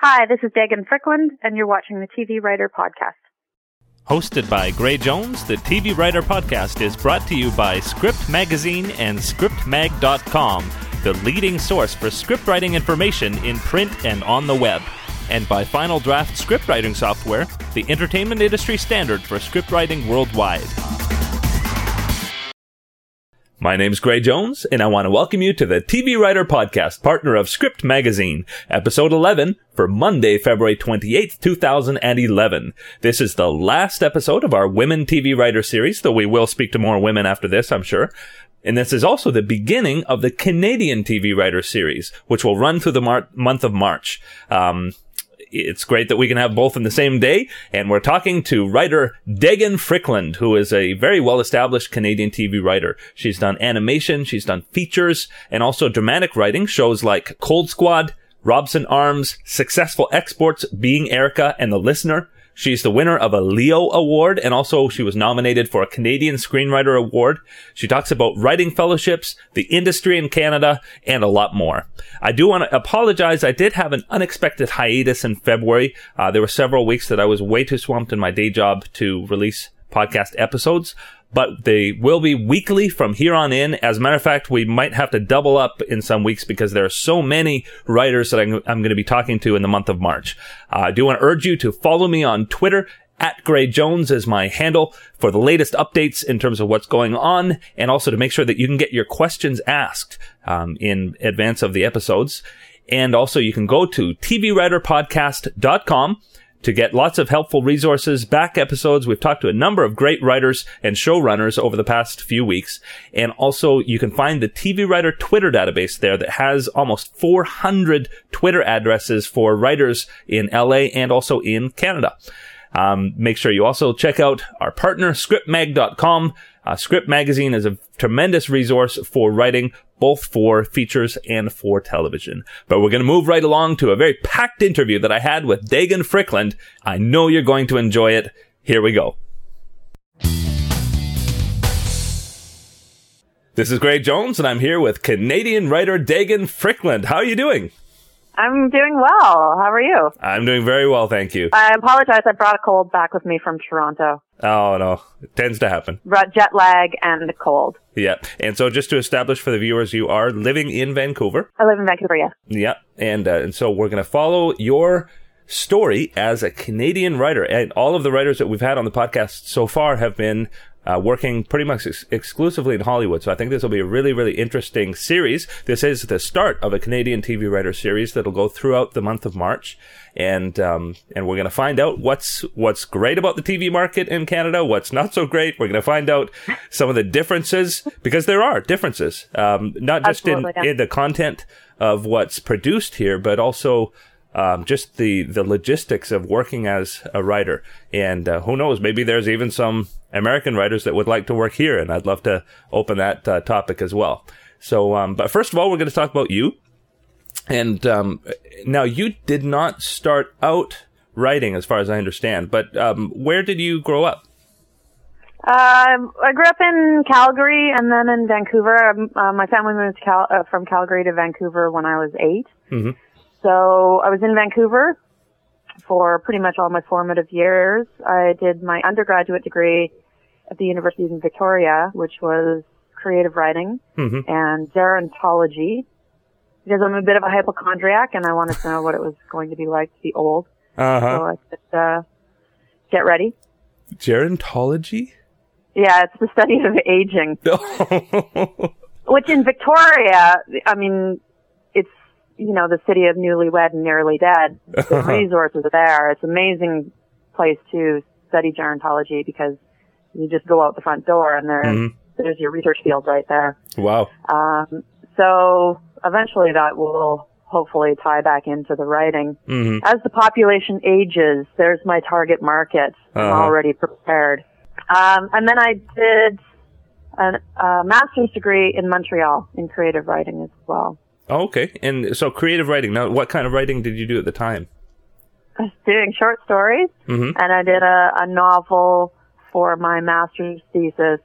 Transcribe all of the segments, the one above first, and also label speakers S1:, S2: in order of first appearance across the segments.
S1: Hi, this is Daegan Fryklind, and you're watching the TV Writer Podcast.
S2: Hosted by Gray Jones, the TV Writer Podcast is brought to you by Script Magazine and ScriptMag.com, the leading source for scriptwriting information in print and on the web. And by Final Draft scriptwriting software, the entertainment industry standard for scriptwriting worldwide. My name's Gray Jones, and I want to welcome you to the TV Writer Podcast, partner of Script Magazine, episode 11 for Monday, February 28th, 2011. This is the last episode of our Women TV Writer series, though we will speak to more women after this, I'm sure. And this is also the beginning of the Canadian TV Writer series, which will run through the mar- month of March. Um, it's great that we can have both in the same day. And we're talking to writer Daegan Fryklind, who is a very well established Canadian TV writer. She's done animation, she's done features, and also dramatic writing, shows like Cold Squad, Robson Arms, Successful Exports, Being Erica, and The Listener. She's the winner of a Leo Award and also she was nominated for a Canadian Screenwriter Award. She talks about writing fellowships, the industry in Canada, and a lot more. I do want to apologize. I did have an unexpected hiatus in February. Uh, there were several weeks that I was way too swamped in my day job to release podcast episodes but they will be weekly from here on in. As a matter of fact, we might have to double up in some weeks because there are so many writers that I'm, I'm going to be talking to in the month of March. Uh, I do want to urge you to follow me on Twitter. At Gray Jones is my handle for the latest updates in terms of what's going on, and also to make sure that you can get your questions asked um, in advance of the episodes. And also, you can go to tvwriterpodcast.com to get lots of helpful resources, back episodes. We've talked to a number of great writers and showrunners over the past few weeks. And also you can find the TV Writer Twitter database there that has almost 400 Twitter addresses for writers in LA and also in Canada. Um, make sure you also check out our partner, scriptmag.com. Uh, Script Magazine is a tremendous resource for writing, both for features and for television. But we're going to move right along to a very packed interview that I had with Daegan Fryklind. I know you're going to enjoy it. Here we go. This is Gray Jones, and I'm here with Canadian writer Daegan Fryklind. How are you doing?
S1: I'm doing well. How are you?
S2: I'm doing very well, thank you.
S1: I apologize. I brought a cold back with me from Toronto.
S2: Oh no, it tends to happen.
S1: Brought jet lag and the cold.
S2: Yeah, and so just to establish for the viewers, you are living in Vancouver.
S1: I live in Vancouver, yeah.
S2: Yeah, and uh, and so we're going to follow your story as a Canadian writer, and all of the writers that we've had on the podcast so far have been uh, working pretty much ex- exclusively in Hollywood. So I think this will be a really, really interesting series. This is the start of a Canadian TV writer series that'll go throughout the month of March. And, um, and we're going to find out what's, what's great about the TV market in Canada, what's not so great. We're going to find out some of the differences because there are differences, um, not just in, in the content of what's produced here, but also, um, just the the logistics of working as a writer. And uh, who knows, maybe there's even some American writers that would like to work here, and I'd love to open that uh, topic as well. So, um, but first of all, we're going to talk about you. And um, now, you did not start out writing, as far as I understand, but um, where did you grow up?
S1: Um, I grew up in Calgary and then in Vancouver. Um, uh, my family moved Cal- uh, from Calgary to Vancouver when I was 8 mm-hmm. So I was in Vancouver for pretty much all my formative years. I did my undergraduate degree at the University of Victoria, which was creative writing mm-hmm. and gerontology because I'm a bit of a hypochondriac and I wanted to know what it was going to be like to be old. Uh-huh. So I could uh, get ready.
S2: Gerontology?
S1: Yeah, it's the study of aging. Which in Victoria, I mean, you know, the city of newlywed and nearly dead. The resources are there. It's an amazing place to study gerontology because you just go out the front door and there, mm-hmm. there's your research field right there.
S2: Wow.
S1: Um, so eventually that will hopefully tie back into the writing. Mm-hmm. As the population ages, there's my target market. Uh-huh. I'm already prepared. Um, and then I did a, a master's degree in Montreal in creative writing as well.
S2: Oh, okay. And so creative writing. Now, what kind of writing did you do at the time?
S1: I was doing short stories, mm-hmm. and I did a, a novel for my master's thesis,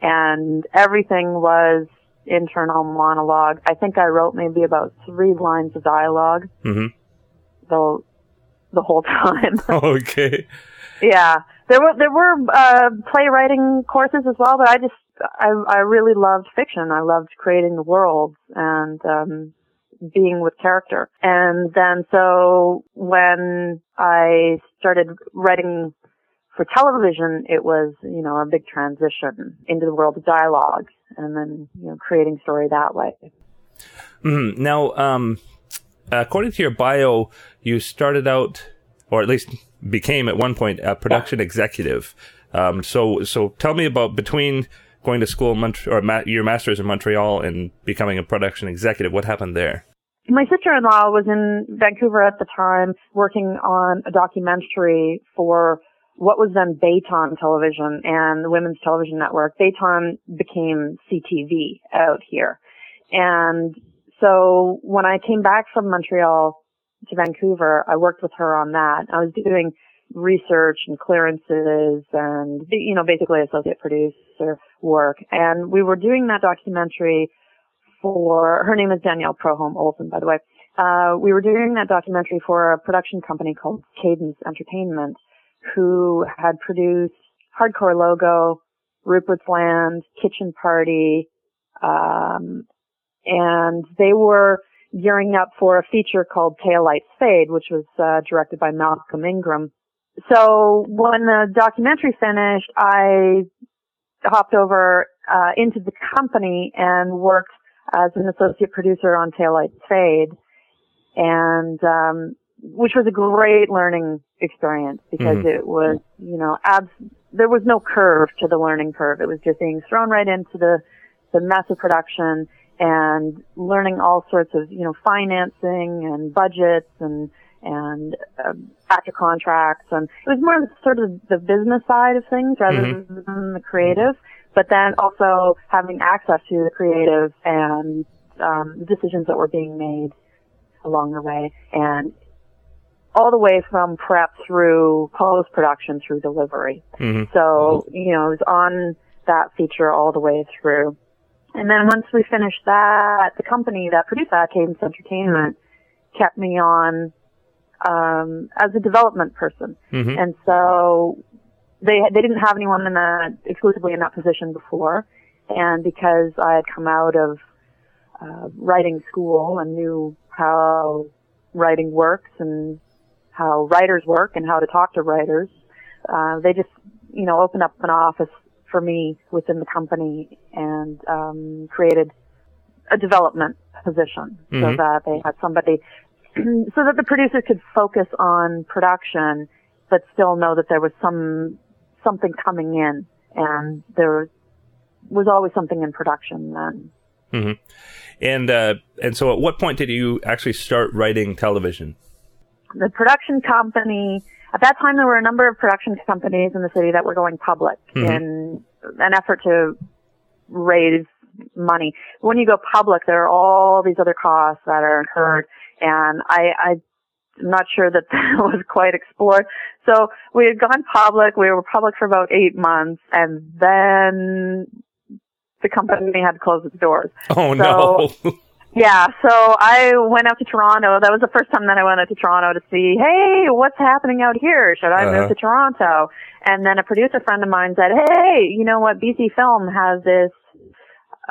S1: and everything was internal monologue. I think I wrote maybe about three lines of dialog mm-hmm. the the whole time.
S2: okay.
S1: Yeah, there were there were uh, playwriting courses as well, but I just I I really loved fiction. I loved creating the worlds and um, being with character. And then so when I started writing for television, it was you know a big transition into the world of dialogue, and then you know creating story that way.
S2: Mm, now, um, according to your bio, you started out, or at least became at one point, a production executive. Um, so, so tell me about between going to school Mont- or ma- your master's in Montreal and becoming a production executive. What happened there?
S1: My sister-in-law was in Vancouver at the time working on a documentary for what was then Bayton Television and the Women's Television Network. Bayton became CTV out here. And so when I came back from Montreal to Vancouver, I worked with her on that. I was doing research and clearances and, you know, basically associate producer work. And we were doing that documentary for, her name is Danielle Proholm Olsen, by the way. Uh, we were doing that documentary for a production company called Cadence Entertainment, who had produced Hardcore Logo, Rupert's Land, Kitchen Party, um, and they were gearing up for a feature called Taillights Fade, which was uh, directed by Malcolm Ingram. So when the documentary finished, I hopped over uh, into the company and worked as an associate producer on Taillights Fade, and um, which was a great learning experience because mm-hmm. it was, you know, abs- there was no curve to the learning curve. It was just being thrown right into the the mess of production and learning all sorts of, you know, financing and budgets and, and uh, actor contracts. And it was more sort of the business side of things rather mm-hmm. than the creative, but then also having access to the creative and um, decisions that were being made along the way. And all the way from prep through post production through delivery. Mm-hmm. So, you know, it was on that feature all the way through. And then once we finished that, the company that produced that, Cadence Entertainment, kept me on um, as a development person. Mm-hmm. And so they they didn't have anyone in that exclusively in that position before, and because I had come out of uh, writing school and knew how writing works and how writers work and how to talk to writers, uh, they just you know opened up an office for me within the company and um, created a development position mm-hmm. so that they had somebody so that the producers could focus on production but still know that there was some something coming in and there was always something in production then
S2: mm-hmm. and uh, and so at what point did you actually start writing television
S1: the production company at that time, there were a number of production companies in the city that were going public mm-hmm. in an effort to raise money. When you go public, there are all these other costs that are incurred, and I, I I'm not sure that that was quite explored. So we had gone public. We were public for about eight months, and then the company had to close its doors.
S2: Oh so, no!
S1: Yeah, so I went out to Toronto. That was the first time that I went out to Toronto to see, hey, what's happening out here? Should I uh-huh. move to Toronto? And then a producer friend of mine said, hey, you know what? BC Film has this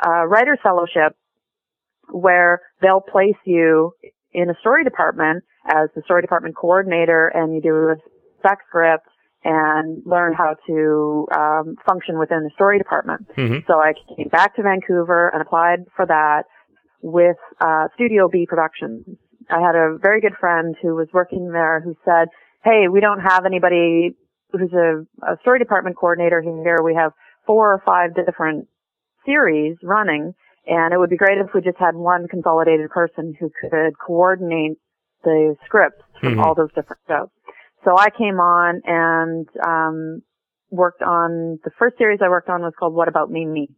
S1: uh, writer's fellowship where they'll place you in a story department as the story department coordinator and you do a spec script and learn how to um, function within the story department. Mm-hmm. So I came back to Vancouver and applied for that with uh, Studio B Productions. I had a very good friend who was working there who said, "Hey, we don't have anybody who's a, a story department coordinator here. We have four or five different series running, and it would be great if we just had one consolidated person who could coordinate the scripts from mm-hmm. all those different shows." So I came on and um, worked on the first series I worked on was called What About Mimi.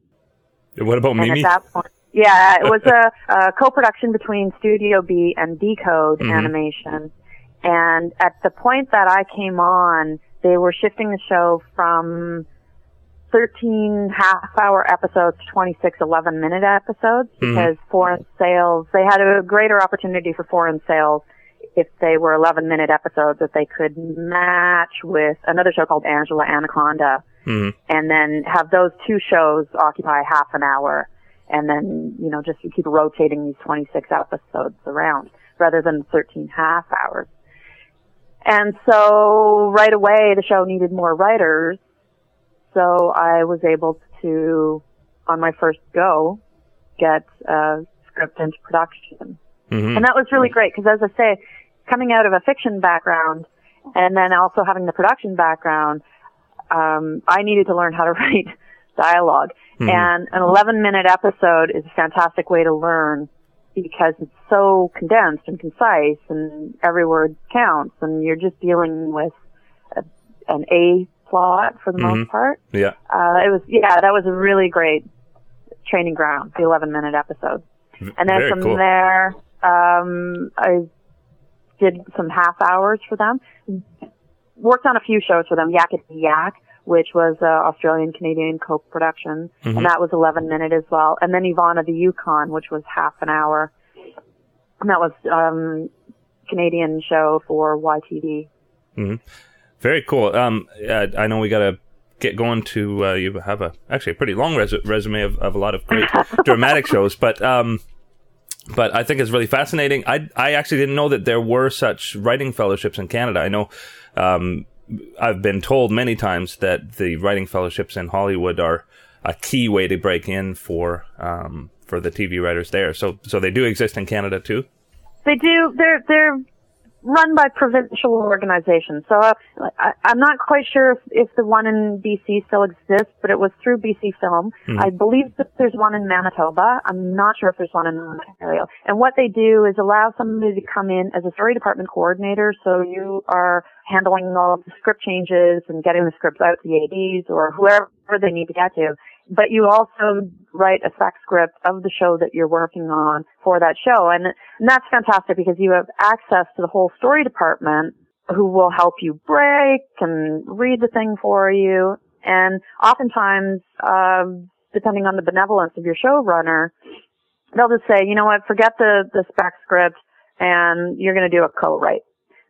S2: What about Mimi?
S1: At that point, yeah, it was a, a co-production between Studio B and Decode mm-hmm. Animation. And at the point that I came on, they were shifting the show from 13 half hour episodes to 26 11 minute episodes mm-hmm. because foreign sales, they had a greater opportunity for foreign sales if they were 11 minute episodes that they could match with another show called Angela Anaconda mm-hmm. and then have those two shows occupy half an hour and then, you know, just keep rotating these 26 episodes around rather than 13 half hours. And so right away the show needed more writers. So I was able to, on my first go, get a script into production. Mm-hmm. And that was really great because as I say, coming out of a fiction background and then also having the production background, um, I needed to learn how to write dialog mm-hmm. And an 11 minute episode is a fantastic way to learn because it's so condensed and concise and every word counts and you're just dealing with a, an A plot for the mm-hmm. most part.
S2: Yeah.
S1: Uh, it was, yeah, that was a really great training ground, the 11 minute episode. And then
S2: Very
S1: from
S2: cool.
S1: there, um, I did some half hours for them. Worked on a few shows for them, Yak Yakety Yak, which was uh, Australian Canadian co-production, mm-hmm. and that was 11 minute as well. And then Yvon of the Yukon, which was half an hour, and that was um, Canadian show for YTV.
S2: Mm-hmm. Very cool. Um, I know we got to get going to. Uh, you have a actually a pretty long res- resume of, of a lot of great dramatic shows, but um, but I think it's really fascinating. I I actually didn't know that there were such writing fellowships in Canada. I know. Um, I've been told many times that the writing fellowships in Hollywood are a key way to break in for um, for the TV writers there. So so they do exist in Canada too.
S1: They do. They're they're run by provincial organizations. So uh, I, I'm not quite sure if, if the one in BC still exists, but it was through BC Film. Mm-hmm. I believe that there's one in Manitoba. I'm not sure if there's one in Ontario. And what they do is allow somebody to come in as a story department coordinator. So you are handling all the script changes and getting the scripts out to the ADs or whoever they need to get to but you also write a spec script of the show that you're working on for that show. And, and that's fantastic because you have access to the whole story department who will help you break and read the thing for you. And oftentimes, uh, depending on the benevolence of your showrunner, they'll just say, you know what, forget the, the spec script and you're going to do a co-write.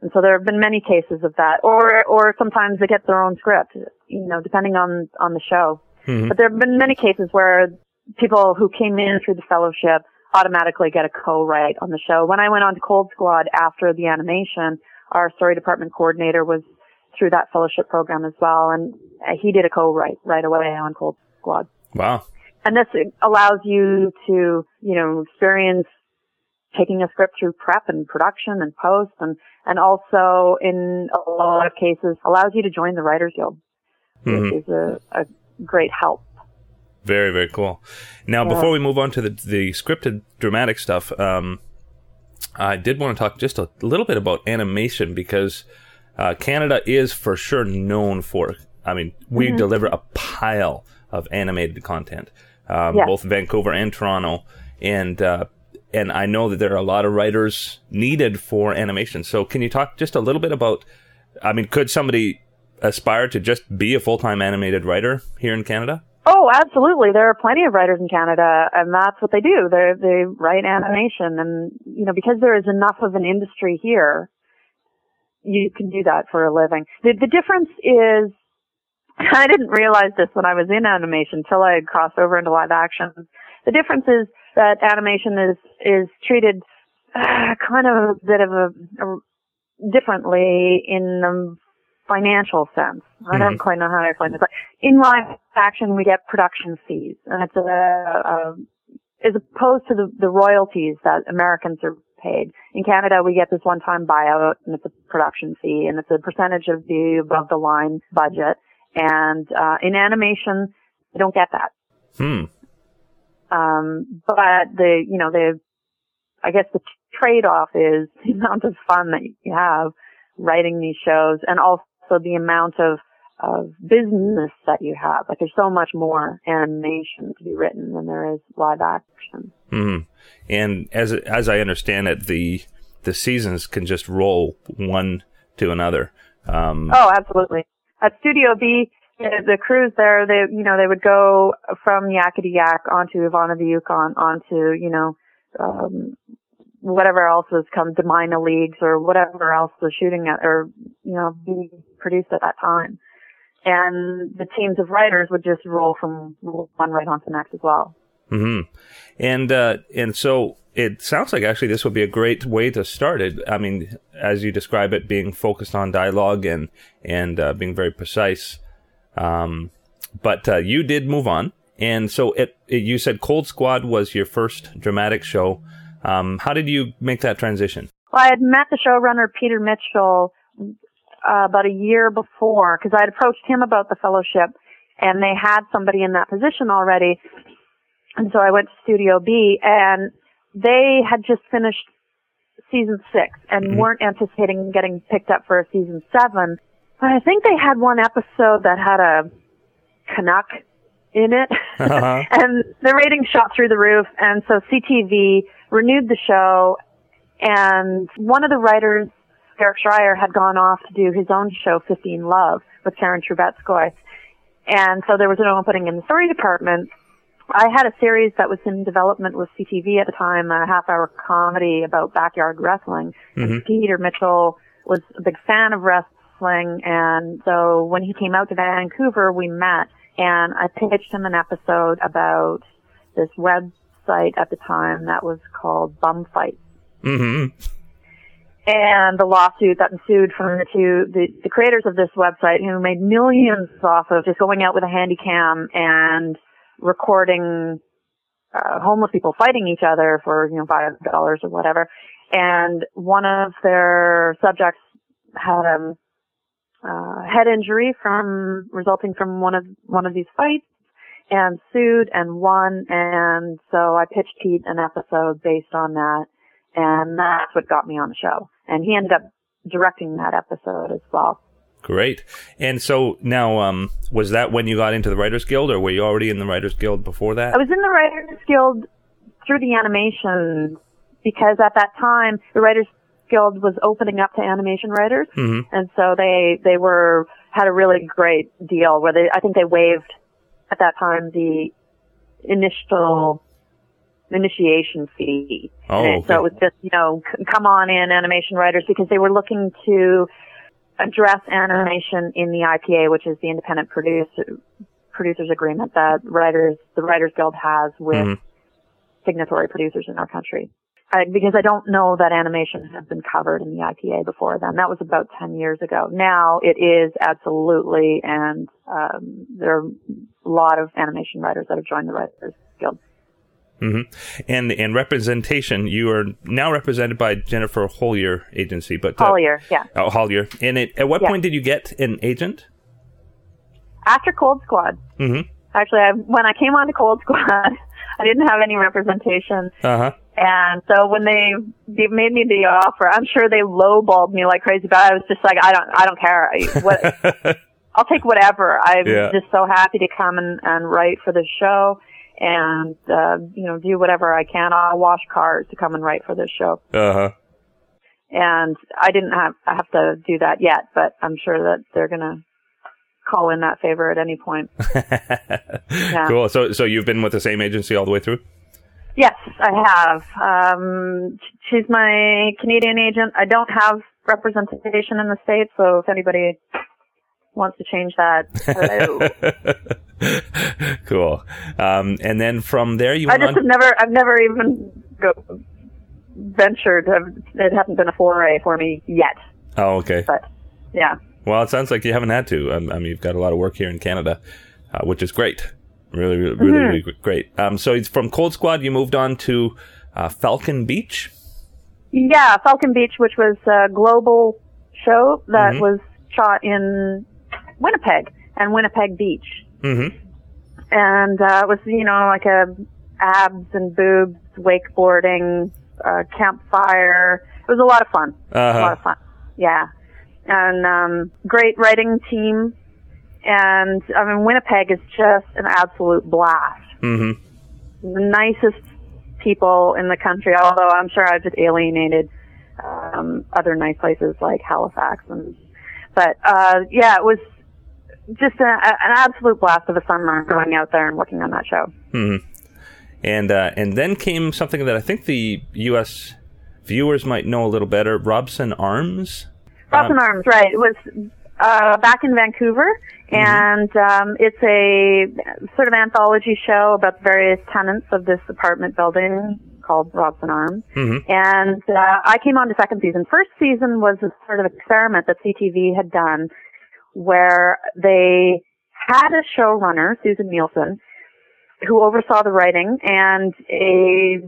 S1: And so there have been many cases of that. Or, or sometimes they get their own script, you know, depending on, on the show. Mm-hmm. But there have been many cases where people who came in through the fellowship automatically get a co-write on the show. When I went on to Cold Squad after the animation, our story department coordinator was through that fellowship program as well, and he did a co-write right away on Cold Squad.
S2: Wow.
S1: And this allows you to, you know, experience taking a script through prep and production and post and, and also in a lot of cases allows you to join the Writers Guild, mm-hmm. which is a, a great help.
S2: Very, very cool. Now, yeah. before we move on to the, the scripted dramatic stuff, um, I did want to talk just a little bit about animation because uh, Canada is for sure known for, I mean, we mm-hmm. deliver a pile of animated content, um, yeah. both Vancouver and Toronto. And, uh, and I know that there are a lot of writers needed for animation. So can you talk just a little bit about, I mean, could somebody aspire to just be a full time animated writer here in Canada?
S1: Oh, absolutely. There are plenty of writers in Canada, and that's what they do. They they write animation, and you know because there is enough of an industry here, you can do that for a living. The the difference is, I didn't realize this when I was in animation until I had crossed over into live action. The difference is that animation is is treated uh, kind of a bit of a, a differently in the financial sense. I mm-hmm. don't quite know how to explain this. But in live action, we get production fees, and it's a, a as opposed to the, the royalties that Americans are paid. In Canada, we get this one-time buyout, and it's a production fee, and it's a percentage of the above the line budget. And uh, in animation, you don't get that.
S2: Hmm.
S1: Um, but the you know the I guess the trade-off is the amount of fun that you have writing these shows and also also the amount of of business that you have. Like there's so much more animation to be written than there is live action.
S2: Mm-hmm. And as as I understand it, the the seasons can just roll one to another. Um,
S1: oh, absolutely. At Studio B, the crews there, they you know they would go from Yakety Yak onto Yvon of the Yukon onto you know um, whatever else was come to minor leagues or whatever else was shooting at or you know being produced at that time. And the teams of writers would just roll from one right on to next as well.
S2: Hmm. And uh, and so it sounds like actually this would be a great way to start it. I mean, as you describe it, being focused on dialogue and and uh, being very precise. Um, but uh, you did move on, and so it, it, You said Cold Squad was your first dramatic show. Um, how did you make that transition?
S1: Well, I had met the showrunner Peter Mitchell uh, about a year before because I had approached him about the fellowship, and they had somebody in that position already. And so I went to Studio B, and they had just finished season six and mm-hmm. weren't anticipating getting picked up for a season seven. But I think they had one episode that had a Canuck in it, uh-huh. and the ratings shot through the roof. And so CTV renewed the show, and one of the writers, Eric Schreier, had gone off to do his own show, 15 Love, with Karen Troubetzkoy. And so there was an opening in the story department. I had a series that was in development with CTV at the time, a half hour comedy about backyard wrestling. Mm-hmm. Peter Mitchell was a big fan of wrestling and so when he came out to Vancouver, we met and I pitched him an episode about this website at the time that was called Bum Fights.
S2: Mm-hmm.
S1: And the lawsuit that ensued from the two, the, the creators of this website who made millions off of just going out with a handy cam and recording uh, homeless people fighting each other for you know five dollars or whatever, and one of their subjects had a uh, head injury from resulting from one of one of these fights and sued and won. And so I pitched Pete an episode based on that. And that's what got me on the show and he ended up directing that episode as well.
S2: Great. And so now, um, was that when you got into the Writers Guild, or were you already in the Writers Guild before that?
S1: I was in the Writers Guild through the animation because at that time the Writers Guild was opening up to animation writers,
S2: mm-hmm.
S1: and so they they were had a really great deal where they I think they waived at that time the initial initiation fee.
S2: Oh, okay.
S1: so it was just you know come on in animation writers because they were looking to address animation in the IPA, which is the independent producer, producers agreement that writers, the Writers Guild has with mm-hmm. signatory producers in our country. I, because I don't know that animation has been covered in the IPA before then. That was about 10 years ago. Now it is absolutely, and um, there are a lot of animation writers that have joined the Writers Guild.
S2: Mm-hmm. And and representation, you are now represented by Jennifer Hollier Agency, but
S1: uh, Hollier, yeah,
S2: oh, Hollier. And it, at what yeah. point did you get an agent?
S1: After Cold Squad.
S2: Mm-hmm.
S1: Actually, I, when I came on to Cold Squad, I didn't have any representation.
S2: Uh-huh.
S1: And so when they, they made me the offer, I'm sure they lowballed me like crazy, but I was just like, I don't, I don't care. I, what, I'll take whatever. I'm yeah. just so happy to come and, and write for the show and uh, you know do whatever I can. I'll wash cars to come and write for this show.
S2: Uh huh.
S1: And I didn't have I have to do that yet, but I'm sure that they're gonna call in that favor at any point.
S2: yeah. Cool. So so you've been with the same agency all the way through?
S1: Yes, I have. Um, she's my Canadian agent. I don't have representation in the states, so if anybody wants to change that.
S2: cool. Um, and then from there, you.
S1: I just on... have never. I've never even go, ventured. It hasn't been a foray for me yet.
S2: Oh, okay.
S1: But yeah.
S2: Well, it sounds like you haven't had to. Um, I mean, you've got a lot of work here in Canada, uh, which is great. Really, really, really, mm-hmm. really great. Um, so from Cold Squad, you moved on to uh, Falcon Beach.
S1: Yeah, Falcon Beach, which was a global show that mm-hmm. was shot in Winnipeg and Winnipeg Beach.
S2: Mm-hmm.
S1: And uh, it was, you know, like a abs and boobs, wakeboarding, uh, campfire. It was a lot of fun.
S2: Uh-huh.
S1: A lot of fun. Yeah. And um, great writing team. And I mean, Winnipeg is just an absolute blast.
S2: Mm-hmm.
S1: The nicest people in the country, although I'm sure I've just alienated um, other nice places like Halifax and but uh yeah, it was just a, an absolute blast of a summer going out there and working on that show.
S2: Mm-hmm. And uh, and then came something that I think the U.S. viewers might know a little better, Robson Arms.
S1: Robson um, Arms, right? It was uh, back in Vancouver, mm-hmm. and um, it's a sort of anthology show about the various tenants of this apartment building called Robson Arms. Mm-hmm. And uh, I came on to second season. First season was a sort of experiment that CTV had done, where they had a showrunner, Susin Nielsen, who oversaw the writing, and a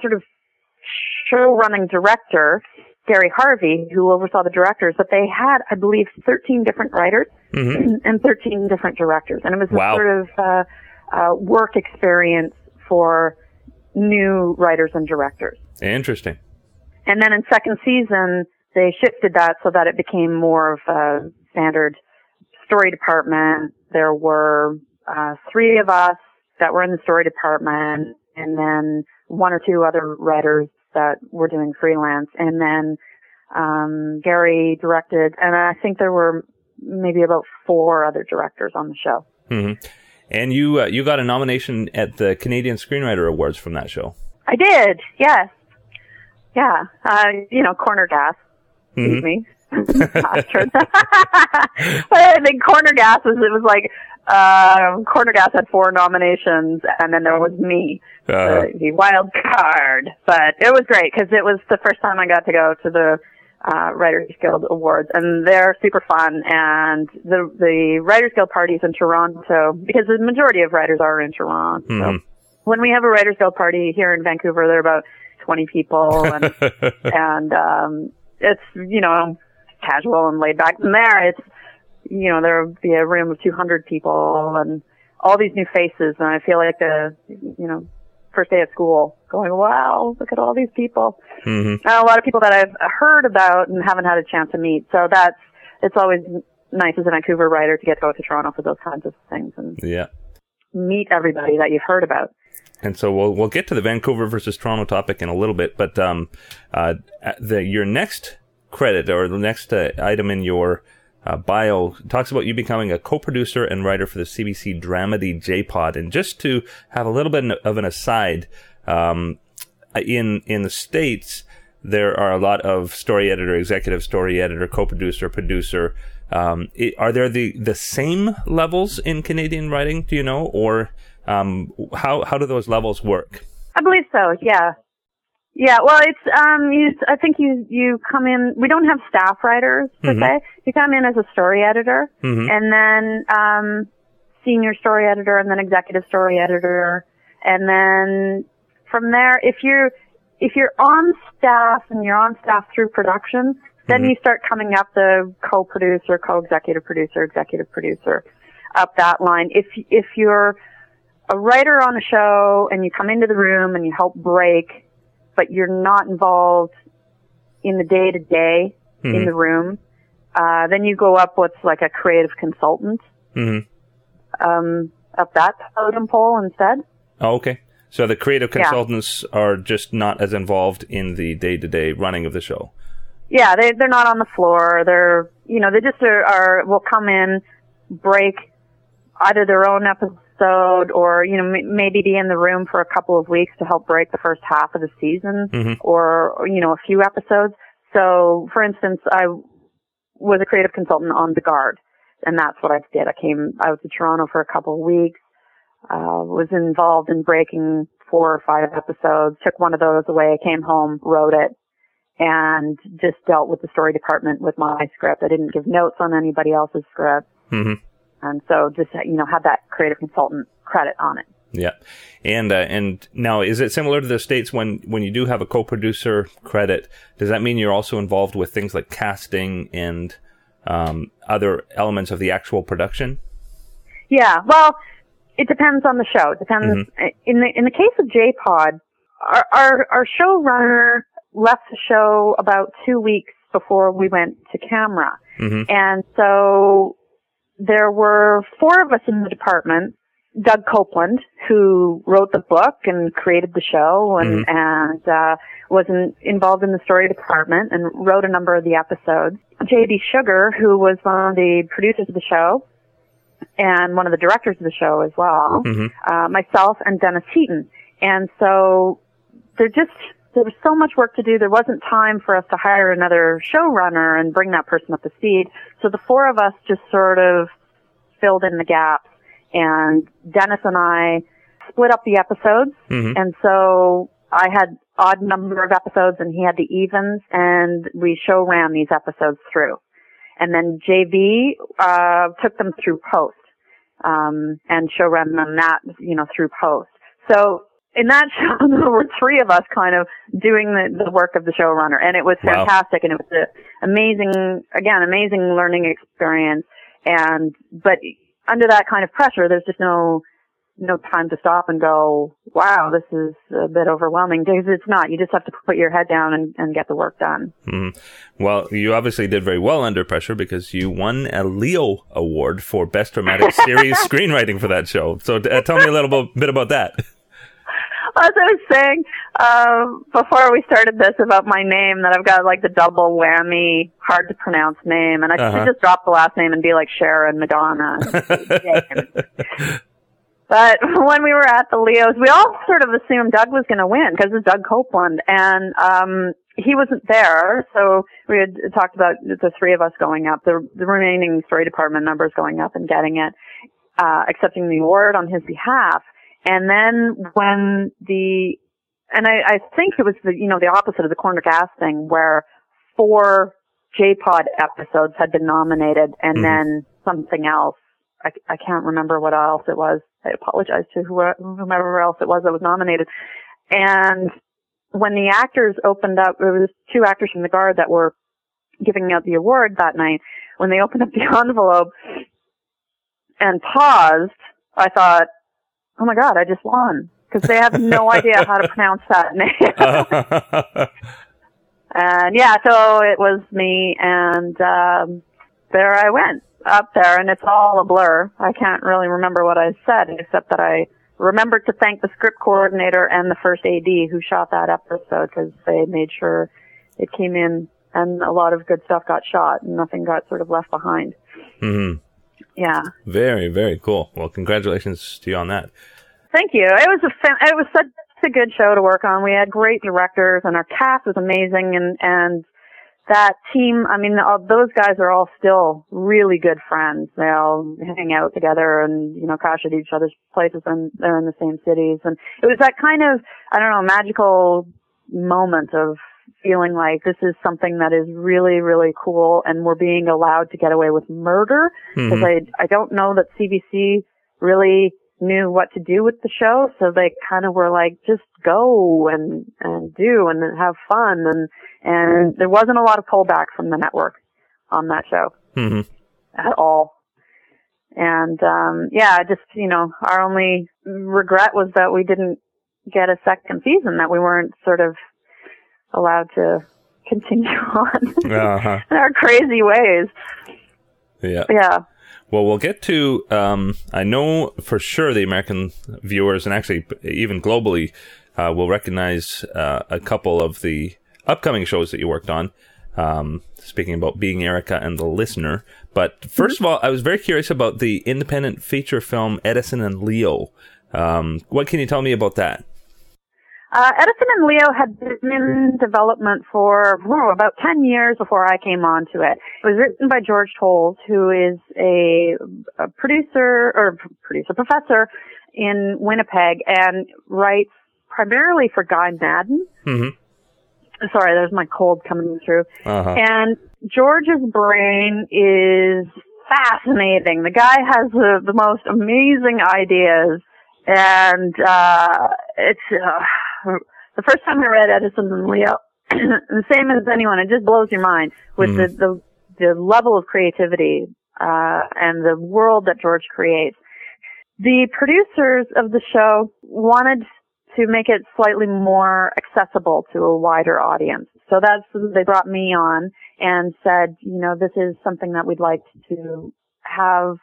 S1: sort of show running director Gary Harvey, who oversaw the directors, but they had, I believe, 13 different writers mm-hmm. and 13 different directors. And it was wow. a sort of uh, uh, work experience for new writers and directors.
S2: Interesting.
S1: And then in second season, they shifted that so that it became more of a standard story department. There were uh, three of us that were in the story department, and then one or two other writers that were doing freelance. And then um, Gary directed, and I think there were maybe about four other directors on the show.
S2: Mm-hmm. And you uh, you got a nomination at the Canadian Screenwriter Awards from that show.
S1: I did, yes, yeah. Uh, you know, corner gas, mm-hmm. me. but I think corner gas was it was like uh, Corner Gas had four nominations, and then there was me, uh, the, the wild card. But it was great because it was the first time I got to go to the uh, Writers Guild Awards, and they're super fun. And the the Writers Guild parties in Toronto, because the majority of writers are in Toronto. Mm-hmm. So when we have a Writers Guild party here in Vancouver, there are about 20 people, and and um, it's you know casual and laid back. And there, it's you know, there would be a room of 200 people and all these new faces. And I feel like a, you know, first day of school going, wow, look at all these people. Mm-hmm. And a lot of people that I've heard about and haven't had a chance to meet. So that's, it's always nice as a Vancouver writer to get to go to Toronto for those kinds of things and
S2: yeah.
S1: meet everybody that you've heard about.
S2: And so we'll we'll get to the Vancouver versus Toronto topic in a little bit, but um, uh, the your next credit or the next uh, item in your uh, bio talks about you becoming a co-producer and writer for the CBC Dramedy jPod. And just to have a little bit of an aside, um, in in the states there are a lot of story editor, executive story editor, co-producer, producer. Um, it, are there the the same levels in Canadian writing? Do you know, or um, how how do those levels work?
S1: I believe so. Yeah, yeah, well, it's um, you. I think you you come in. We don't have staff writers per mm-hmm. se. You come in as a story editor, mm-hmm. and then um, senior story editor, and then executive story editor, and then from there, if you're if you're on staff and you're on staff through production, then mm-hmm. you start coming up the co-producer, co-executive producer, executive producer, up that line. If if you're a writer on a show and you come into the room and you help break but you're not involved in the day to day in mm-hmm. the room, uh, then you go up what's like a creative consultant. Mm-hmm. Um, up that totem pole instead.
S2: Oh, okay. So the creative consultants yeah. are just not as involved in the day to day running of the show.
S1: Yeah, they they're not on the floor. They're you know they just are, are will come in, break either their own episode episode or, you know, m- maybe be in the room for a couple of weeks to help break the first half of the season mm-hmm. or, you know, a few episodes. So, for instance, I was a creative consultant on The Guard and that's what I did. I came, I was to Toronto for a couple of weeks, uh, was involved in breaking four or five episodes, took one of those away, came home, wrote it, and just dealt with the story department with my script. I didn't give notes on anybody else's script. Mm-hmm. And so just, you know, have that creative consultant credit on it.
S2: Yeah. And, uh, and now is it similar to the States when, when you do have a co-producer credit? Does that mean you're also involved with things like casting and, um, other elements of the actual production?
S1: Yeah. Well, it depends on the show. It depends. Mm-hmm. In the, in the case of jPod, our, our, our showrunner left the show about two weeks before we went to camera. Mm-hmm. And so there were four of us in the department. Doug Coupland, who wrote the book and created the show and, mm-hmm. and, uh, was in, involved in the story department and wrote a number of the episodes. J.D. Sugar, who was one of the producers of the show and one of the directors of the show as well, mm-hmm. uh, myself and Dennis Heaton. And so they're just, there was so much work to do. There wasn't time for us to hire another showrunner and bring that person up to speed. So the four of us just sort of filled in the gaps. And Dennis and I split up the episodes.
S2: Mhm.
S1: And so I had odd number of episodes and he had the evens and we show ran these episodes through. And then JV, uh, took them through post, um, and show ran them that, you know, through post. So in that show, there were three of us kind of doing the, the work of the showrunner and it was
S2: Wow.
S1: fantastic and it was an amazing, again, amazing learning experience. And, but under that kind of pressure, there's just no, no time to stop and go, wow, this is a bit overwhelming because it's not. You just have to put your head down and, and get the work done.
S2: Mhm. Well, you obviously did very well under pressure because you won a Leo Award for Best Dramatic Series Screenwriting for that show. So uh, tell me a little bit about that.
S1: As I was saying, um, before we started this about my name, that I've got like the double whammy, hard to pronounce name, and I
S2: Uh-huh.
S1: should just drop the last name and be like Sharon Madonna. But when we were at the Leos, we all sort of assumed Doug was going to win because it's Doug Coupland, and um, he wasn't there. So we had talked about the three of us going up, the, the remaining story department members going up and getting it, uh, accepting the award on his behalf. And then when the, and I, I think it was the, you know, the opposite of the corner gas thing where four jPod episodes had been nominated and
S2: Mhm.
S1: then something else. I, I can't remember what else it was. I apologize to whoever, whomever else it was that was nominated. And when the actors opened up, there was two actors from the Guard that were giving out the award that night. When they opened up the envelope and paused, I thought, oh my god, I just won. Because they have no idea how to pronounce that name. and yeah, so it was me and, um, there I went up there and it's all a blur. I can't really remember what I said except that I remembered to thank the script coordinator and the first AD who shot that episode because they made sure it came in and a lot of good stuff got shot and nothing got sort of left behind.
S2: hmm
S1: Yeah.
S2: Very, very cool. Well, congratulations to you on that.
S1: Thank you. It was a fan- it was such a good show to work on. We had great directors and our cast was amazing and and that team, I mean, all, those guys are all still really good friends. They all hang out together and, you know, crash at each other's places and they're in the same cities. And it was that kind of, I don't know, magical moment of feeling like this is something that is really, really cool and we're being allowed to get away with murder because
S2: Mhm.
S1: I, I don't know that CBC really knew what to do with the show. So they kind of were like, just go and, and do and have fun. And, and there wasn't a lot of pullback from the network on that show
S2: Mhm.
S1: at all. And, um, yeah, just, you know, our only regret was that we didn't get a second season, that we weren't sort of allowed to continue on
S2: Uh-huh.
S1: in our crazy ways.
S2: Yeah.
S1: Yeah.
S2: Well, we'll get to. Um, I know for sure the American viewers, and actually even globally, uh, will recognize uh, a couple of the upcoming shows that you worked on. Um, speaking about being Erica and the listener, but 1st of all, I was very curious about the independent feature film Edison and Leo. Um, what can you tell me about that?
S1: Uh, Edison and Leo had been in development for oh, about 10 years before I came onto it. It was written by George Toles, who is a, a producer, or producer, professor in Winnipeg and writes primarily for Guy Maddin.
S2: hmm
S1: Sorry, there's my cold coming through.
S2: Uh-huh.
S1: And George's brain is fascinating. The guy has the, the most amazing ideas. And, uh, it's, uh, the first time I read Edison and Leo, the same as anyone, it just blows your mind with
S2: Mhm.
S1: the, the, the level of creativity, uh, and the world that George creates. The producers of the show wanted to make it slightly more accessible to a wider audience. So that's, they brought me on and said, you know, this is something that we'd like to have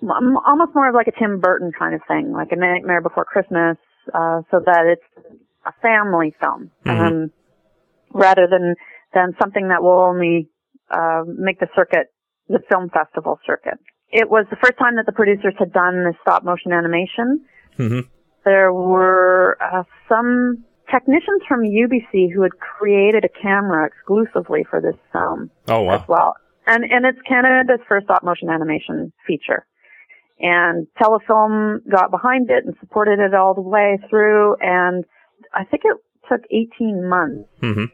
S1: almost more of like a Tim Burton kind of thing, like a Nightmare Before Christmas, uh, so that it's a family film,
S2: Mhm.
S1: um, rather than, than something that will only, uh, make the circuit, the film festival circuit. It was the first time that the producers had done stop motion animation
S2: hmm
S1: there were uh, some technicians from UBC who had created a camera exclusively for this film.
S2: Oh wow!
S1: As well, and and it's Canada's first stop motion animation feature. And Telefilm got behind it and supported it all the way through. And I think it took 18 months
S2: mm-hmm.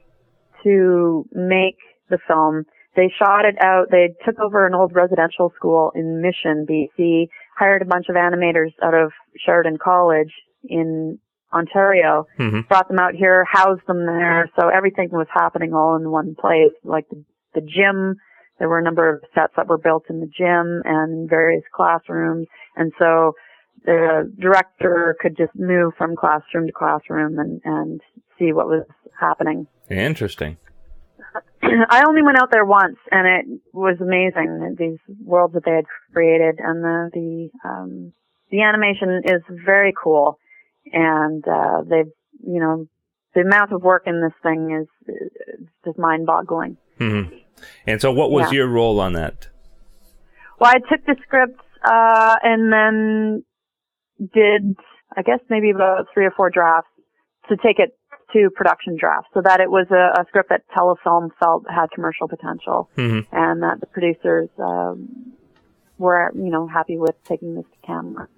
S1: to make the film. They shot it out. They took over an old residential school in Mission, BC, hired a bunch of animators out of Sheridan College in Ontario,
S2: mm-hmm.
S1: brought them out here, housed them there. So everything was happening all in one place. Like the, the gym, there were a number of sets that were built in the gym and various classrooms. And so the director could just move from classroom to classroom and, and see what was happening.
S2: Interesting.
S1: I only went out there once, and it was amazing. These worlds that they had created, and the the um, the animation is very cool, and uh, they've you know the amount of work in this thing is, is just mind boggling.
S2: Mm-hmm. And so, what was
S1: Yeah.
S2: your role on that?
S1: Well, I took the script uh, and then did, I guess, maybe about three or four drafts to take it to production drafts, so that it was a, a script that Telefilm felt had commercial potential,
S2: Mm-hmm.
S1: and that the producers um, were, you know, happy with taking this to camera.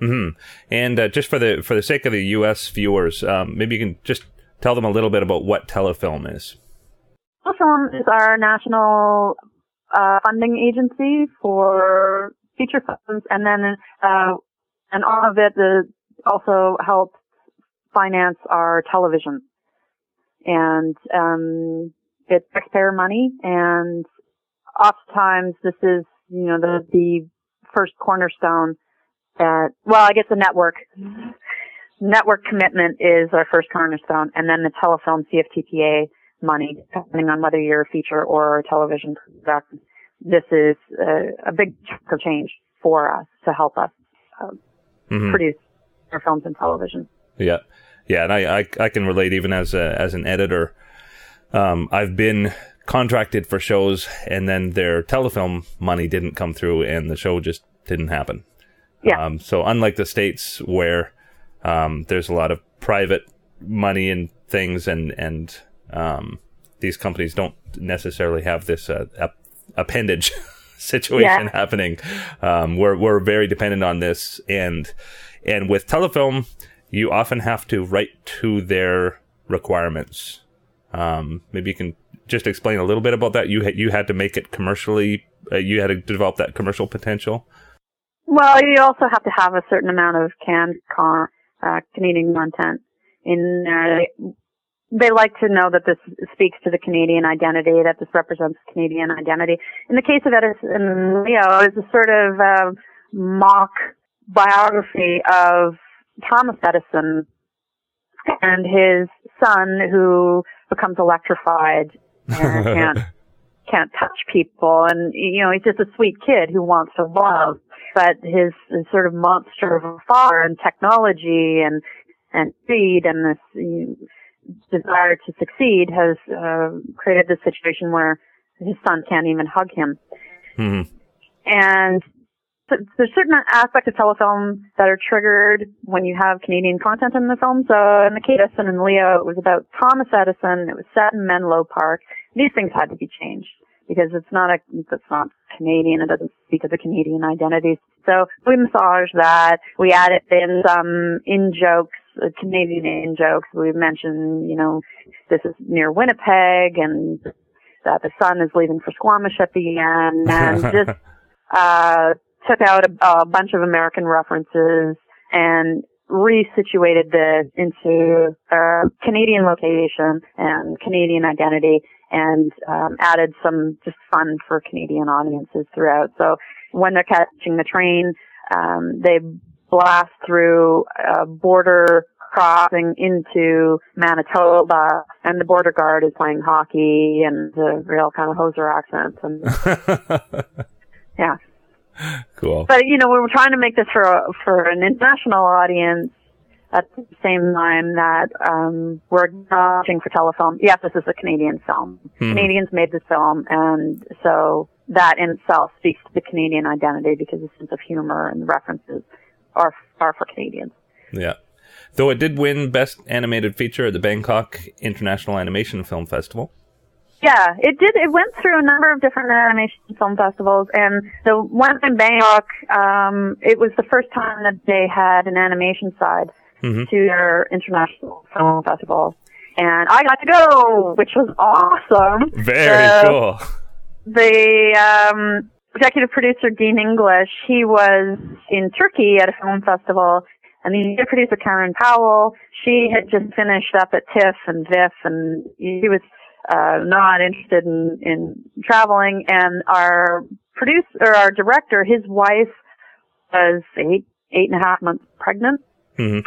S2: hmm And uh, just for the for the sake of the U.S. viewers, um, maybe you can just tell them a little bit about what telefilm is.
S1: Telefilm is our national uh, funding agency for feature films, and then uh, and all of it also helps finance our television. And um, it's taxpayer money, and oftentimes this is you know the the first cornerstone that well I guess the network network commitment is our first cornerstone, and then the telefilm CFTPA money, depending on whether you're a feature or a television production. This is a, a big chunk of change for us to help us uh,
S2: Mhm.
S1: produce our films and television.
S2: Yeah, yeah, and I, I I can relate even as a as an editor. Um, I've been contracted for shows, and then their telefilm money didn't come through, and the show just didn't happen.
S1: Yeah.
S2: Um, so unlike the states where um, there's a lot of private money and things, and and um, these companies don't necessarily have this uh, ap- appendage situation
S1: Yeah.
S2: happening. Um, we're we're very dependent on this, and and with telefilm, you often have to write to their requirements. Um, maybe you can just explain a little bit about that. You had you had to make it commercially. Uh, you had to develop that commercial potential.
S1: Well, you also have to have a certain amount of canned con- uh, Canadian content in there. They, like to know that this speaks to the Canadian identity, that this represents Canadian identity. In the case of Edison and Leo, it's a sort of uh, mock biography of Thomas Edison and his son who becomes electrified and can't can't touch people and you know he's just a sweet kid who wants to love but his, his sort of monster of a father and technology and and speed and this desire to succeed has uh, created this situation where his son can't even hug him
S2: hmm
S1: and th- there's certain aspects of telefilm that are triggered when you have Canadian content in the film. So in the case of Edison and Leo, it was about Thomas Edison. It was set in Menlo Park. These things had to be changed because it's not a, it's not Canadian. It doesn't speak to the Canadian identity. So we massaged that. We added in some in jokes, uh, Canadian in jokes. We mentioned, you know, this is near Winnipeg and that the sun is leaving for Squamish at the end and just uh, took out a, a bunch of American references and resituated this into a Canadian location and Canadian identity and um, added some just fun for Canadian audiences throughout. So when they're catching the train, um, they blast through a border crossing into Manitoba and the border guard is playing hockey and the real kind of hoser accents and yeah.
S2: cool.
S1: But you know, we were trying to make this for a, for an international audience at the same time that um, we're acknowledging for telefilm. Yes, this is a Canadian film.
S2: Mhm.
S1: Canadians made this film, and so that in itself speaks to the Canadian identity because the sense of humor and the references are are for Canadians.
S2: Yeah. Though it did win Best Animated Feature at the Bangkok International Animation Film Festival.
S1: Yeah, it did. It went through a number of different animation film festivals, and the one in Bangkok, um, it was the first time that they had an animation side mm-hmm. to their international film festival, and I got to go, which was awesome.
S2: Very cool.
S1: The um, executive producer Dean English, he was in Turkey at a film festival, and the executive producer Karen Powell, she had just finished up at TIFF and VIFF, and he was uh, not interested in, in traveling. And our producer, or our director, his wife was eight, eight and a half months pregnant. Mm-hmm.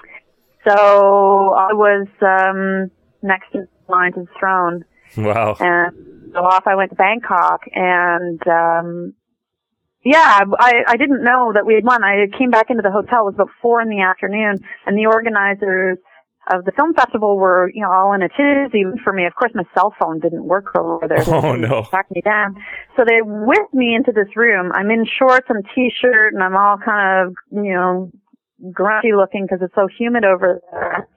S1: So I was, um, next in line to the throne.
S2: Wow.
S1: And so off I went to Bangkok and, um, yeah, I, I didn't know that we had won. I came back into the hotel. It was about four in the afternoon and the organizers of the film festival were, you know, all in a tizzy for me. Of course, my cell phone didn't work over there.
S2: Oh no!
S1: Track me down. So they whipped me into this room. I'm in shorts and t-shirt, and I'm all kind of, you know, grumpy looking because it's so humid over there.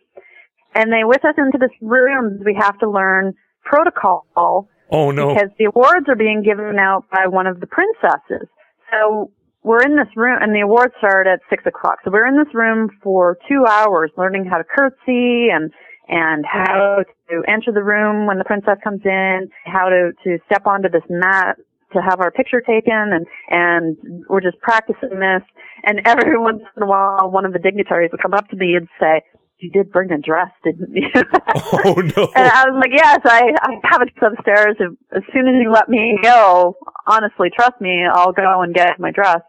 S1: And they whip us into this room. We have to learn protocol.
S2: Oh no!
S1: Because the awards are being given out by one of the princesses. So we're in this room, and the awards start at six o'clock. So we're in this room for two hours, learning how to curtsy and and how to enter the room when the princess comes in, how to to step onto this mat to have our picture taken, and and we're just practicing this. And every once in a while, one of the dignitaries would come up to me and say, you did bring a dress, didn't you?
S2: oh no!
S1: And I was like, yes, I I have it upstairs. As soon as you let me go, honestly, trust me, I'll go and get my dress.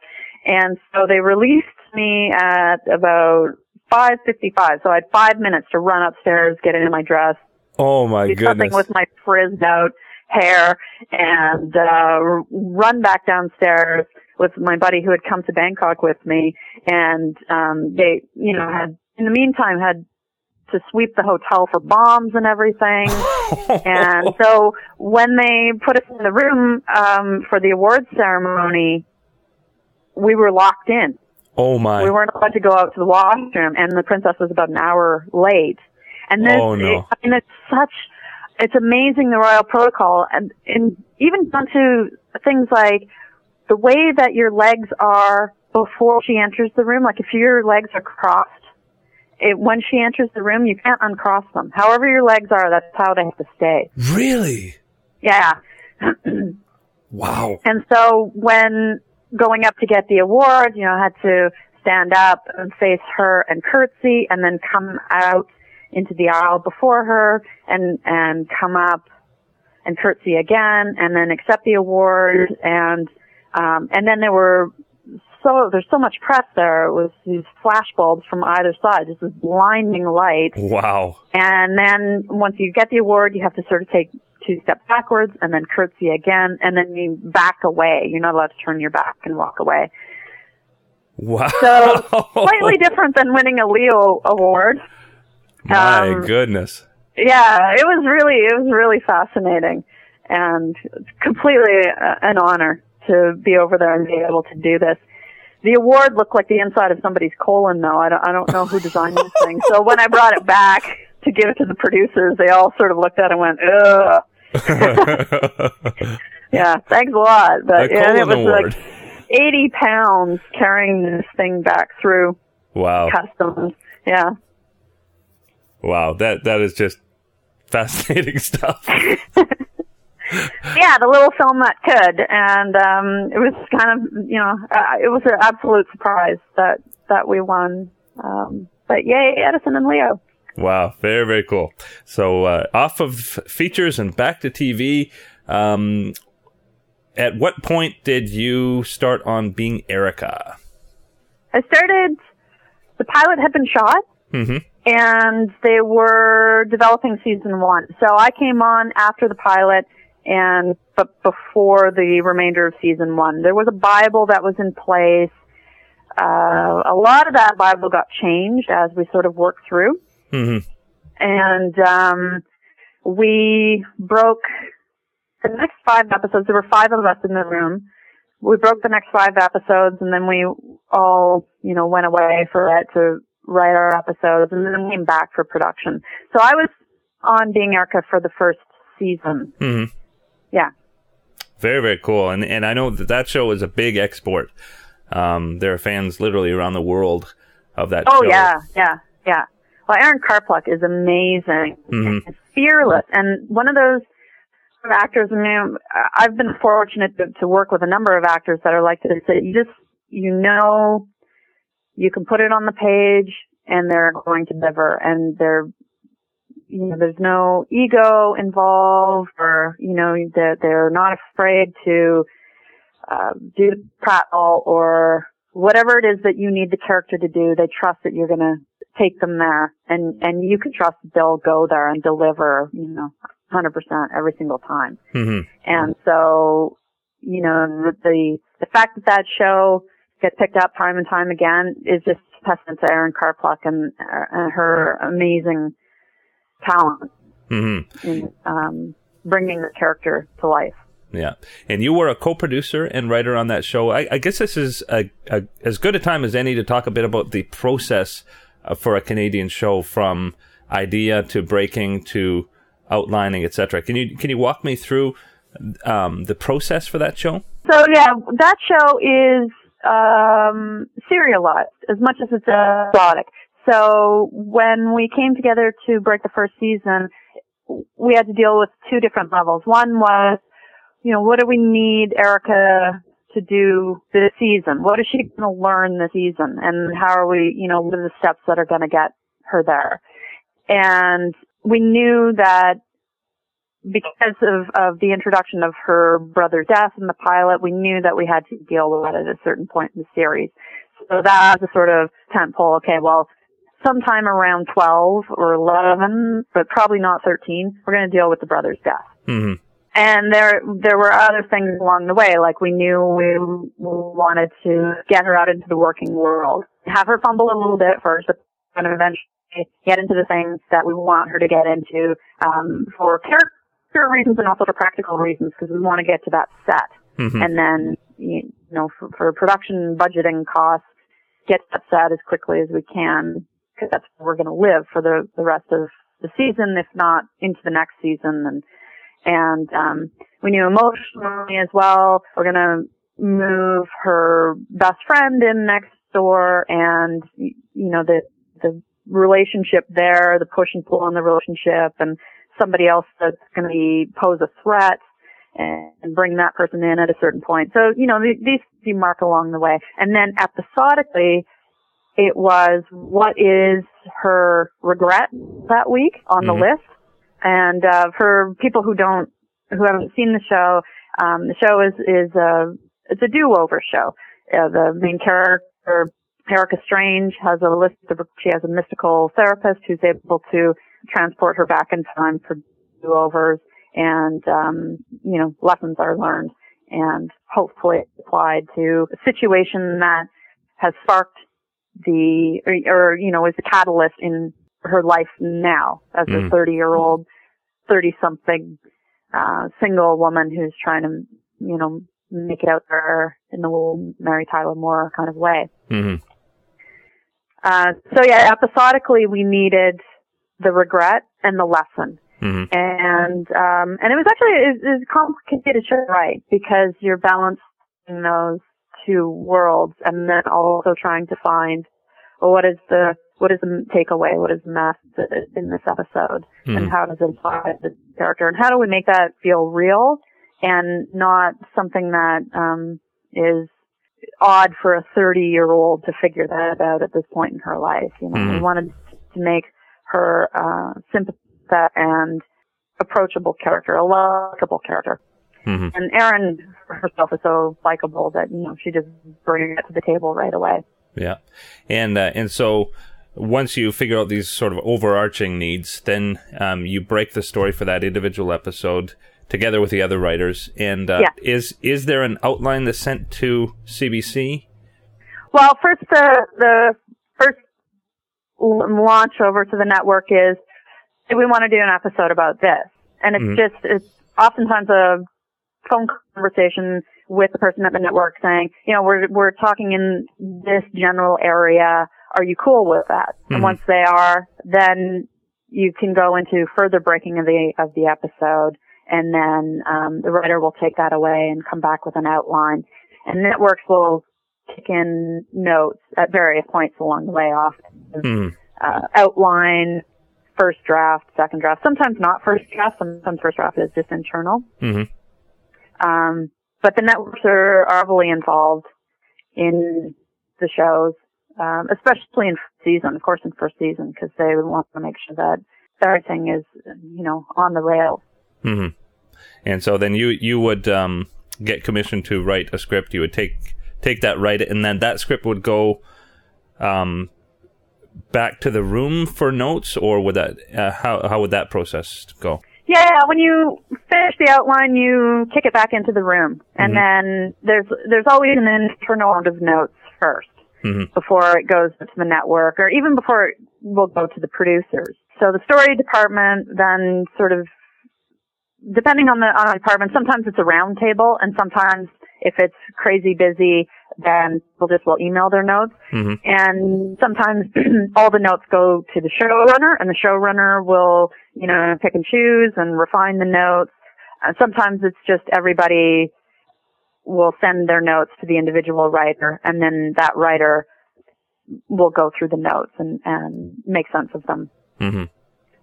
S1: And so they released me at about 5:55. So I had five minutes to run upstairs, get into my dress.
S2: Oh my
S1: do
S2: goodness!
S1: Something with my frizzed out hair, and uh, run back downstairs with my buddy who had come to Bangkok with me, and um, they, you know, had in the meantime had to sweep the hotel for bombs and everything. and so when they put us in the room um, for the awards ceremony, we were locked in.
S2: Oh my!
S1: We weren't allowed to go out to the washroom, and the princess was about an hour late. And this,
S2: oh no!
S1: I mean, it's such, it's amazing the royal protocol, and, and even down to things like the way that your legs are before she enters the room. Like if your legs are crossed, it, when she enters the room, you can't uncross them. However your legs are, that's how they have to stay.
S2: Really?
S1: Yeah.
S2: wow.
S1: And so when going up to get the award, you know, I had to stand up and face her and curtsy and then come out into the aisle before her and, and come up and curtsy again and then accept the award and, um, and then there were so there's so much press there with these flash bulbs from either side, just this blinding light.
S2: Wow.
S1: And then once you get the award, you have to sort of take two steps backwards and then curtsy again, and then you back away. You're not allowed to turn your back and walk away.
S2: Wow.
S1: So slightly different than winning a Leo award.
S2: My um, goodness.
S1: Yeah, it was really it was really fascinating and completely an honor to be over there and be able to do this. The award looked like the inside of somebody's colon, though. I don't, I don't know who designed this thing. So when I brought it back to give it to the producers, they all sort of looked at it and went, ugh. yeah, thanks a lot. But yeah, it was award. like 80 pounds carrying this thing back through
S2: wow.
S1: customs. Yeah.
S2: Wow, that that is just fascinating stuff.
S1: yeah, the little film that could, and um, it was kind of you know uh, it was an absolute surprise that that we won. Um, but yay, Edison and Leo.
S2: Wow, very very cool. So uh, off of features and back to TV. Um, at what point did you start on being Erica?
S1: I started. The pilot had been shot.
S2: Mm-hmm
S1: and they were developing season one. So I came on after the pilot and but before the remainder of season one. There was a Bible that was in place. Uh, a lot of that Bible got changed as we sort of worked through.
S2: Mm-hmm.
S1: And um, we broke the next five episodes. There were five of us in the room. We broke the next five episodes, and then we all, you know, went away for it to write our episodes, and then came back for production. So I was on being Erica for the first season.
S2: Mm-hmm.
S1: Yeah.
S2: Very very cool, and and I know that that show is a big export. Um, there are fans literally around the world of that.
S1: Oh
S2: show.
S1: yeah, yeah, yeah. Well, Erin Karpluk is amazing,
S2: Mhm.
S1: and fearless, and one of those actors. I mean, I've been fortunate to, to work with a number of actors that are like this. That you just you know you can put it on the page and they're going to deliver, and they're you know there's no ego involved, or you know that they're not afraid to uh, do prattle or whatever it is that you need the character to do. They trust that you're going to take them there, and and you can trust that they'll go there and deliver. You know, 100% every single time.
S2: Mhm.
S1: And so, you know, the, the, the fact that that show gets picked up time and time again is just testament to Erin Karpluk and, uh, and her amazing talent
S2: Mhm.
S1: in, um, bringing the character to life.
S2: Yeah, and you were a co-producer and writer on that show. I, I guess this is a, a, as good a time as any to talk a bit about the process uh, for a Canadian show, from idea to breaking to outlining, etc. Can you can you walk me through um, the process for that show?
S1: So yeah, that show is um, serialized as much as it's episodic. So when we came together to break the first season, we had to deal with two different levels. One was, you know, what do we need Erica to do this season? What is she going to learn this season? And how are we, you know, what are the steps that are going to get her there? And we knew that because of, of the introduction of her brother's death in the pilot, we knew that we had to deal with it at a certain point in the series. So that was a sort of tentpole. Okay, well, sometime around 12 or 11, but probably not 13, we're going to deal with the brother's death.
S2: Mm-hmm.
S1: And there, there were other things along the way, like we knew we wanted to get her out into the working world, have her fumble a little bit first, but then eventually get into the things that we want her to get into, um, for character reasons and also for practical reasons, because we want to get to that set.
S2: Mhm.
S1: And then, you know, for, for production budgeting costs, get that set as quickly as we can, because that's where we're going to live for the, the rest of the season, if not into the next season. And, and, um, we knew emotionally as well, we're going to move her best friend in next door and, you know, the, the relationship there, the push and pull on the relationship and somebody else that's going to be, pose a threat and, bring that person in at a certain point. So, you know, th- these you mark along the way. And then episodically, it was what is her regret that week on the
S2: Mhm.
S1: list. And uh, for people who don't, who haven't seen the show, um, the show is is a it's a do-over show. Uh, the main character, Erica Strange, has a list of she has a mystical therapist who's able to transport her back in time for do-overs, and um, you know lessons are learned and hopefully applied to a situation that has sparked the or, or you know is the catalyst in her life now as
S2: Mm.
S1: a 30 year old 30 something uh single woman who's trying to you know make it out there in the little Mary Tyler Moore kind of way.
S2: Hmm
S1: uh so yeah episodically we needed the regret and the lesson.
S2: Hmm
S1: and um and it was actually it, it was complicated show right because you're balancing those two worlds and then also trying to find well what is the what is the takeaway? What is the message in this episode?
S2: Mhm.
S1: and how does it apply to the character? And how do we make that feel real and not something that um is odd for a 30 year old to figure that out at this point in her life you know? We
S2: Mhm.
S1: wanted to make her uh sympathetic and approachable character a likable character
S2: hmm
S1: and Erin herself is so likable that you know she just brings it to the table right away.
S2: Yeah, and uh, and so once you figure out these sort of overarching needs, then um, you break the story for that individual episode together with the other writers. And uh,
S1: Yeah.
S2: is is there an outline that's sent to CBC?
S1: Well, first the the first launch over to the network is "Hey, we want to do an episode about this, and it's
S2: Mhm.
S1: just it's oftentimes a phone conversation with the person at the network saying, you know, we're we're talking in this general area. are you cool with that? Mm-hmm. And once they are, then you can go into further breaking of the of the episode, and then um, the writer will take that away and come back with an outline, and networks will kick in notes at various points along the way, often mm. uh, outline, first draft, second draft, sometimes not first draft, sometimes first draft is just internal. Mm-hmm. Um, but the networks are, are heavily involved in the shows um, especially in season, of course, in first season, because they want to make sure that everything is, you know, on the rails.
S2: Mm-hmm. And so then you you would um, get commissioned to write a script. You would take take that, write it, and then that script would go um, back to the room for notes, or would that uh, how how would that process go?
S1: Yeah, when you finish the outline, you kick it back into the room, and mm-hmm. then there's there's always an internal round of notes first mm-hmm. before it goes to the network or even before it will go to the producers. So the story department then sort of, depending on the, on the department, sometimes it's a round table and sometimes if it's crazy busy, then people just will email their notes. Mm-hmm. And sometimes all the notes go to the showrunner and the showrunner will, you know, pick and choose and refine the notes. Uh, sometimes it's just everybody will send their notes to the individual writer and then that writer will go through the notes and, and make sense of them. Mm-hmm.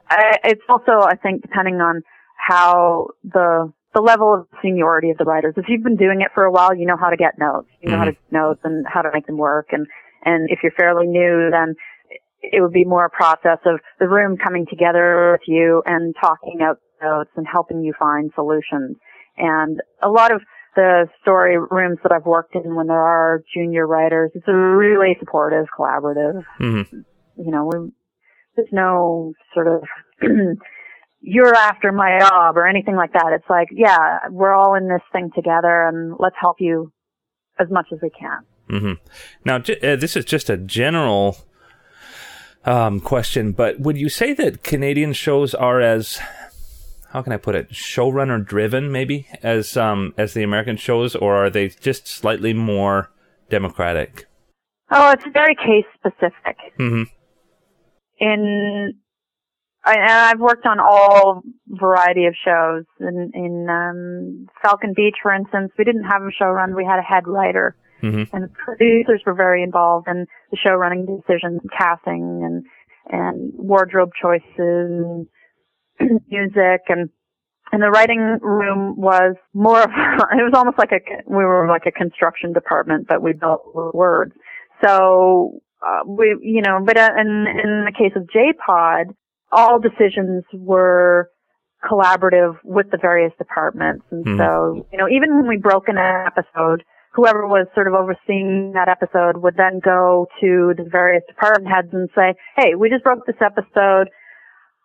S1: I, it's also, I think, depending on how the the level of seniority of the writers. If you've been doing it for a while, you know how to get notes. You know mm-hmm. how to get notes and how to make them work. And and if you're fairly new, then it would be more a process of the room coming together with you and talking out notes and helping you find solutions. And a lot of the story rooms that I've worked in when there are junior writers, it's a really supportive, collaborative. Mm-hmm. You know, there's no sort of you're after my job or anything like that. It's like, yeah, we're all in this thing together, and let's help you as much as we can.
S2: Mm-hmm. Now, uh, this is just a general um, question, but would you say that Canadian shows are as how can I put it, showrunner driven maybe as um as the American shows, or are they just slightly more democratic?
S1: Oh, it's very case specific. Mm-hmm. In I, I've worked on all variety of shows. In, in um, Falcon Beach, for instance, we didn't have a showrunner; we had a head writer, mm-hmm. and the producers were very involved in the show running decisions, casting, and and wardrobe choices. And, music and and the writing room was more of it was almost like a we were like a construction department but we built words so uh, we you know but uh, in in the case of jPod all decisions were collaborative with the various departments and mm-hmm. so you know even when we broke an episode whoever was sort of overseeing that episode would then go to the various department heads and say hey we just broke this episode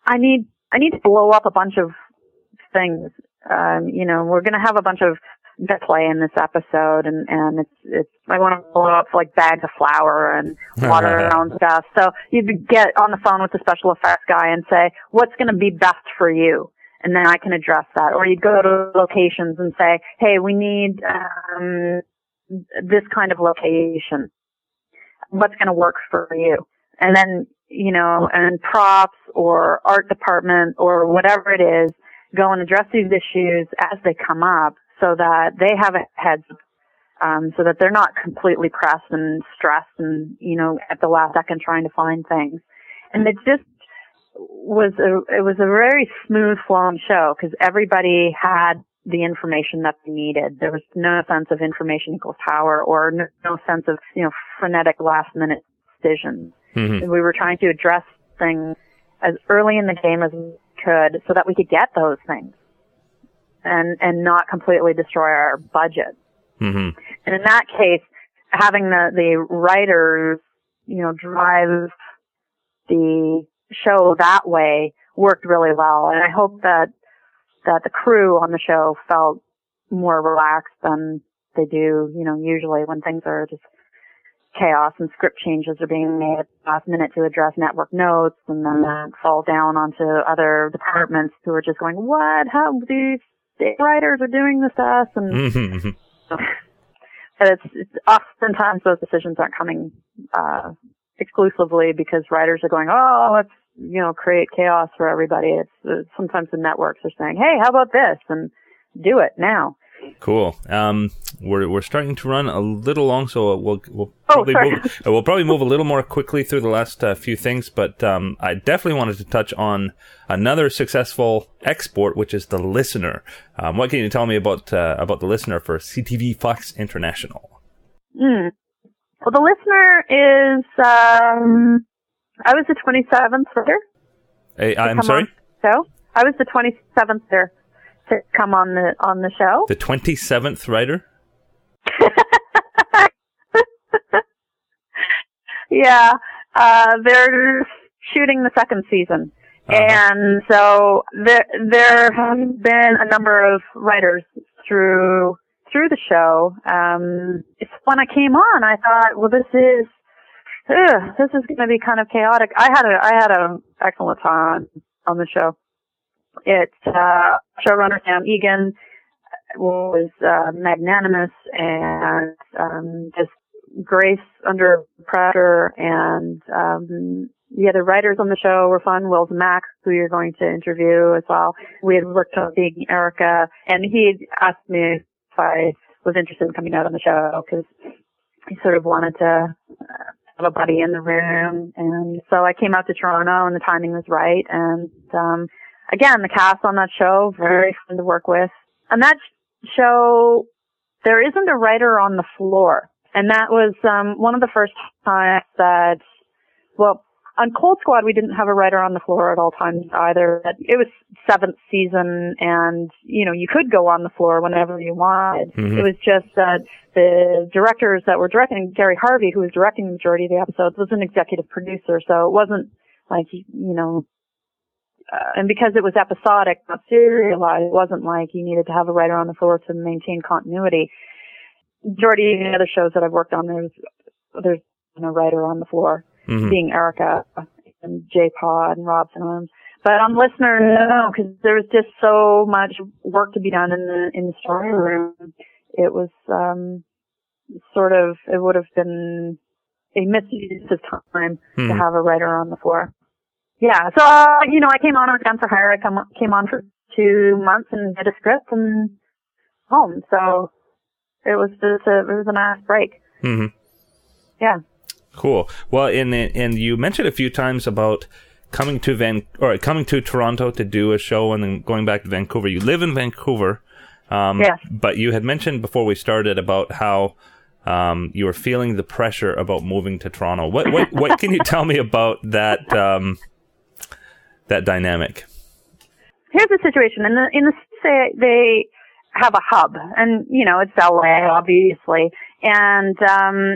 S1: I need I need to blow up a bunch of things. Um, you know, we're going to have a bunch of play in this episode and, and it's, it's, I want to blow up like bags of flour and water around stuff. So you'd get on the phone with the special effects guy and say, what's going to be best for you? And then I can address that. Or you'd go to locations and say, hey, we need, um, this kind of location. What's going to work for you? And then you know, and props or art department or whatever it is, go and address these issues as they come up so that they have a heads um, so that they're not completely pressed and stressed and, you know, at the last second trying to find things. And it just was a, it was a very smooth flowing show because everybody had the information that they needed. There was no sense of information equals power or no, no sense of, you know, frenetic last minute decisions. Mm-hmm. We were trying to address things as early in the game as we could so that we could get those things and, and not completely destroy our budget. Mm-hmm. And in that case, having the, the writers, you know, drive the show that way worked really well. And I hope that, that the crew on the show felt more relaxed than they do, you know, usually when things are just chaos and script changes are being made at the last minute to address network notes and then that fall down onto other departments who are just going, what? How these writers are doing this to us? And mm-hmm. so, it's, it's oftentimes those decisions aren't coming, uh, exclusively because writers are going, oh, let's you know create chaos for everybody. It's uh, sometimes the networks are saying, hey, how about this and do it now.
S2: Cool. Um, we're we're starting to run a little long, so we'll we'll oh, probably oh, move, we'll probably move a little more quickly through the last uh, few things. But um, I definitely wanted to touch on another successful export, which is the Listener. Um, what can you tell me about uh, about the Listener for CTV Fox International?
S1: Mm. Well, the Listener is um, I was the twenty seventh writer.
S2: Hey, I'm sorry.
S1: So I was the twenty seventh there to come on the on the show.
S2: The twenty seventh writer.
S1: yeah, uh, they're shooting the second season, uh-huh. and so there there have been a number of writers through through the show. Um, it's when I came on, I thought, well, this is. Ugh, this is going to be kind of chaotic. I had a I had a excellent time on the show. It uh, showrunner Sam Egan was uh, magnanimous and um, just grace under pressure, and um, the other writers on the show were fun. Wil Zmak, who you're going to interview as well. We had worked on being Erica, and he asked me if I was interested in coming out on the show because he sort of wanted to uh, have a buddy in the room, and so I came out to Toronto, and the timing was right, and um, again, the cast on that show, very fun to work with. On that show, there isn't a writer on the floor. And that was um, one of the first times that, well, on Cold Squad, we didn't have a writer on the floor at all times either. It was seventh season, and you know you could go on the floor whenever you wanted. Mm-hmm. It was just that the directors that were directing, Gary Harvey, who was directing the majority of the episodes, was an executive producer, so it wasn't like you know uh, and because it was episodic, not serialized, it wasn't like you needed to have a writer on the floor to maintain continuity. Majority of the other shows that I've worked on, there's there's no writer on the floor, mm-hmm. being Erica and jPod and Robson Arms. But on Listener, no, because there was just so much work to be done in the in the story room. It was um sort of it would have been a misuse of time mm-hmm. to have a writer on the floor yeah, so uh, you know, I came on, I was down for hire. I come, came on for two months and did a script and home. So it was just a, it was a nice break. Mm-hmm. Yeah.
S2: Cool. Well, and and you mentioned a few times about coming to Van or coming to Toronto to do a show and then going back to Vancouver. You live in Vancouver. Um,
S1: yes.
S2: But you had mentioned before we started about how um, you were feeling the pressure about moving to Toronto. What what what can you tell me about that? Um, that dynamic?
S1: Here's the situation. In the in the say they have a hub, and you know it's LA, obviously, and um,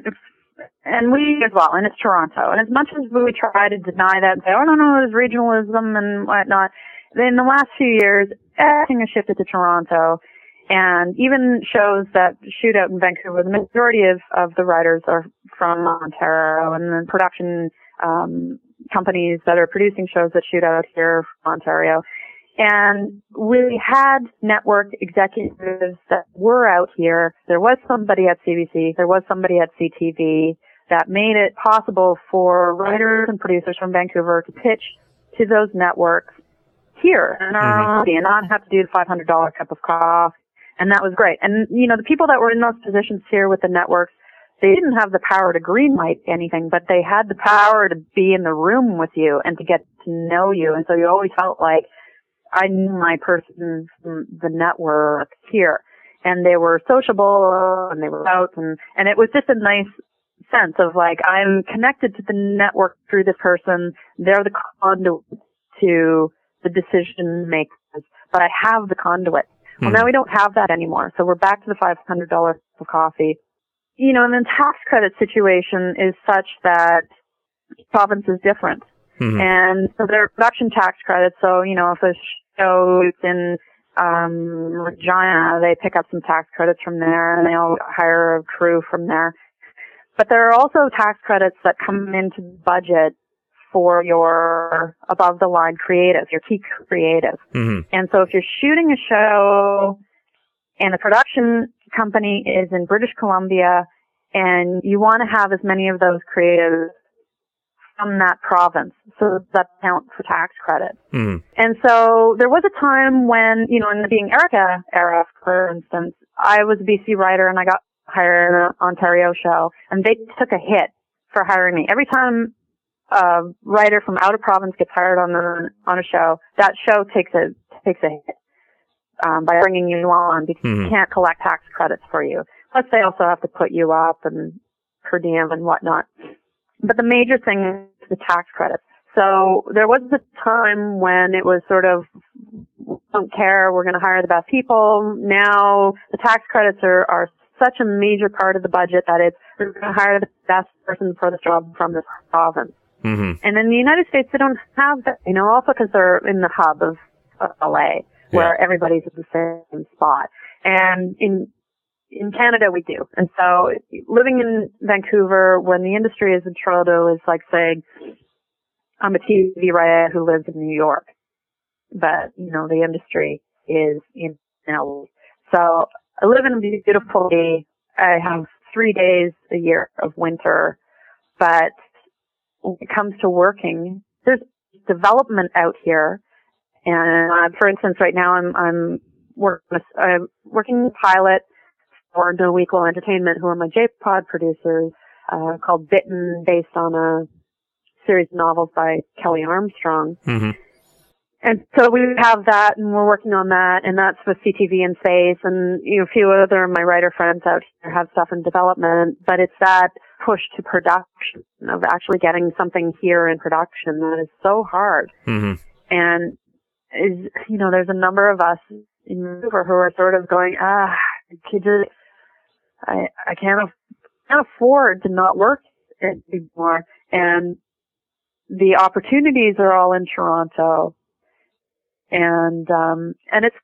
S1: and we as well, and it's Toronto. And as much as we try to deny that, and say, oh no, no, there's regionalism and whatnot. In the last few years, everything has shifted to Toronto, and even shows that shoot out in Vancouver, the majority of of the writers are from Ontario, and the production um, companies that are producing shows that shoot out here from Ontario. And we had network executives that were out here. There was somebody at CBC, there was somebody at CTV that made it possible for writers and producers from Vancouver to pitch to those networks here in our mm-hmm. and not have to do the $500 cup of coffee. And that was great. And, you know, the people that were in those positions here with the networks they didn't have the power to greenlight anything, but they had the power to be in the room with you and to get to know you. And so you always felt like I knew my person from the network here. And they were sociable and they were out and, and it was just a nice sense of like, I'm connected to the network through this person. They're the conduit to the decision makers, but I have the conduit. Well, hmm. now we don't have that anymore. So we're back to the $500 of coffee you know, and the tax credit situation is such that province is different. Mm-hmm. And so there are production tax credits. So, you know, if a show is in um, Regina, they pick up some tax credits from there and they'll hire a crew from there. But there are also tax credits that come into the budget for your above the line creative, your key creative. Mm-hmm. And so if you're shooting a show and the production company is in British Columbia and you want to have as many of those creatives from that province. So that counts for tax credit.
S2: Mm.
S1: And so there was a time when, you know, in the Being Erica era, for instance, I was a BC writer and I got hired on an Ontario show and they took a hit for hiring me. Every time a writer from out of province gets hired on a, on a show, that show takes a, takes a hit. Um, by bringing you on because
S2: Mhm.
S1: they can't collect tax credits for you. Plus they also have to put you up and per diem and whatnot. But the major thing is the tax credits. So there was a time when it was sort of, don't care, we're going to hire the best people. Now the tax credits are, are such a major part of the budget that it's, we're going to hire the best person for this job from this province.
S2: hmm
S1: And in the United States, they don't have that, you know, also because they're in the hub of, of LA, where
S2: Yeah.
S1: everybody's at the same spot. And in, in Canada, we do. And so living in Vancouver, when the industry is in Toronto, is like saying, I'm a TV writer who lives in New York. But, you know, the industry is in LA. So I live in a beautiful day. I have three days a year of winter, but when it comes to working, there's development out here. And uh, for instance, right now I'm I'm working I'm working pilot for No Equal Entertainment, who are my JPod producers, uh, called Bitten, based on a series of novels by Kelley Armstrong.
S2: hmm
S1: And so we have that, and we're working on that, and that's with CTV and Space, and you know, a few other of my writer friends out here have stuff in development. But it's that push to production of actually getting something here in production that is so hard.
S2: hmm
S1: And is you know, there's a number of us in Vancouver who are sort of going, ah, could just, I I can't can't afford to not work anymore, and the opportunities are all in Toronto. And um and it's